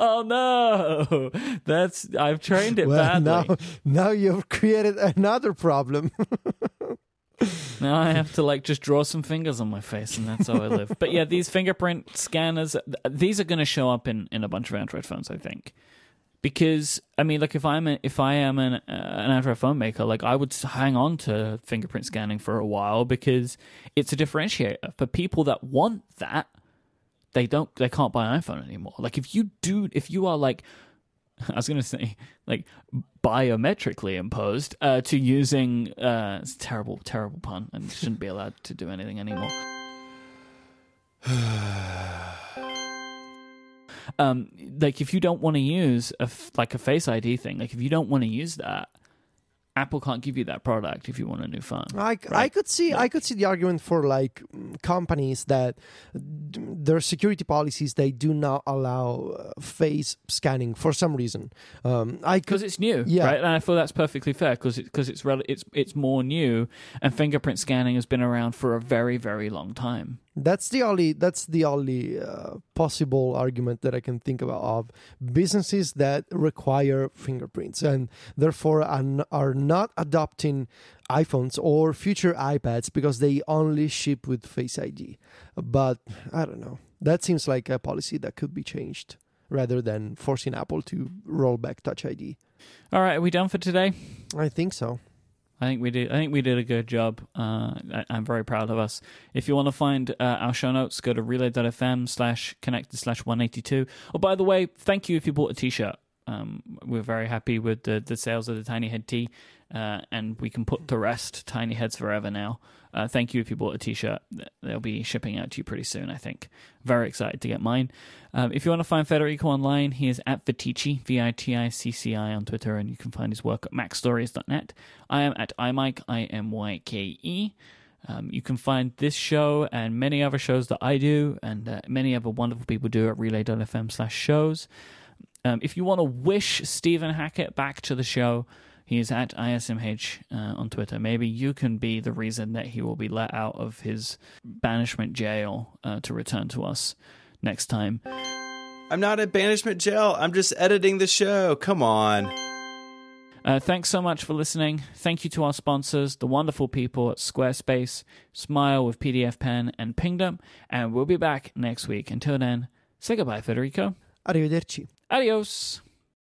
oh no, that's I've trained it well badly. now now you've created another problem Now I have to like just draw some fingers on my face, and that's how I live. But yeah, these fingerprint scanners, these are going to show up in, in a bunch of Android phones, I think. Because I mean, like if I'm a, if I am an uh, an Android phone maker, like I would hang on to fingerprint scanning for a while because it's a differentiator for people that want that. they don't they can't buy an iPhone anymore. Like if you do if you are like I was gonna say like biometrically imposed uh, to using uh, it's a terrible terrible pun and shouldn't be allowed to do anything anymore. Um, like if you don't want to use a f- like a Face ID thing, like if you don't want to use that, Apple can't give you that product if you want a new phone. I, I could see I could see the argument for like companies that d- their security policies they do not allow uh, face scanning for some reason. Um, I because it's new, Yeah. right? And I feel that's perfectly fair because it, cause it's rel- it's it's more new, and fingerprint scanning has been around for a very very long time. That's the only that's the only uh, possible argument that I can think about of businesses that require fingerprints and therefore are, n- are not adopting iPhones or future iPads because they only ship with Face ID. But I don't know. That seems like a policy that could be changed rather than forcing Apple to roll back Touch ID. All right, are we done for today? I think so. I think we did. I think we did a good job. Uh, I, I'm very proud of us. If you want to find uh, our show notes, go to relay.fm slash connected slash 182. Oh, by the way, thank you if you bought a t-shirt. Um, we're very happy with the, the sales of the Tiny Head tee, uh, and we can put to rest Tiny Heads forever now. Uh, thank you if you bought a t-shirt. They'll be shipping out to you pretty soon, I think. Very excited to get mine. Um, if you want to find Federico online, he is at Viticci, V-I-T-I-C-C-I on Twitter, and you can find his work at macstories.net. I am at imyke, I-M-Y-K-E. Um, you can find this show and many other shows that I do and uh, many other wonderful people do at relay.fm slash shows. Um, if you want to wish Stephen Hackett back to the show, he is at ISMH uh, on Twitter. Maybe you can be the reason that he will be let out of his banishment jail uh, to return to us next time. I'm not in banishment jail. I'm just editing the show. Come on. Uh, thanks so much for listening. Thank you to our sponsors, the wonderful people at Squarespace, Smile with PDFpen, and Pingdom. And we'll be back next week. Until then, say goodbye, Federico. Arrivederci. Adios.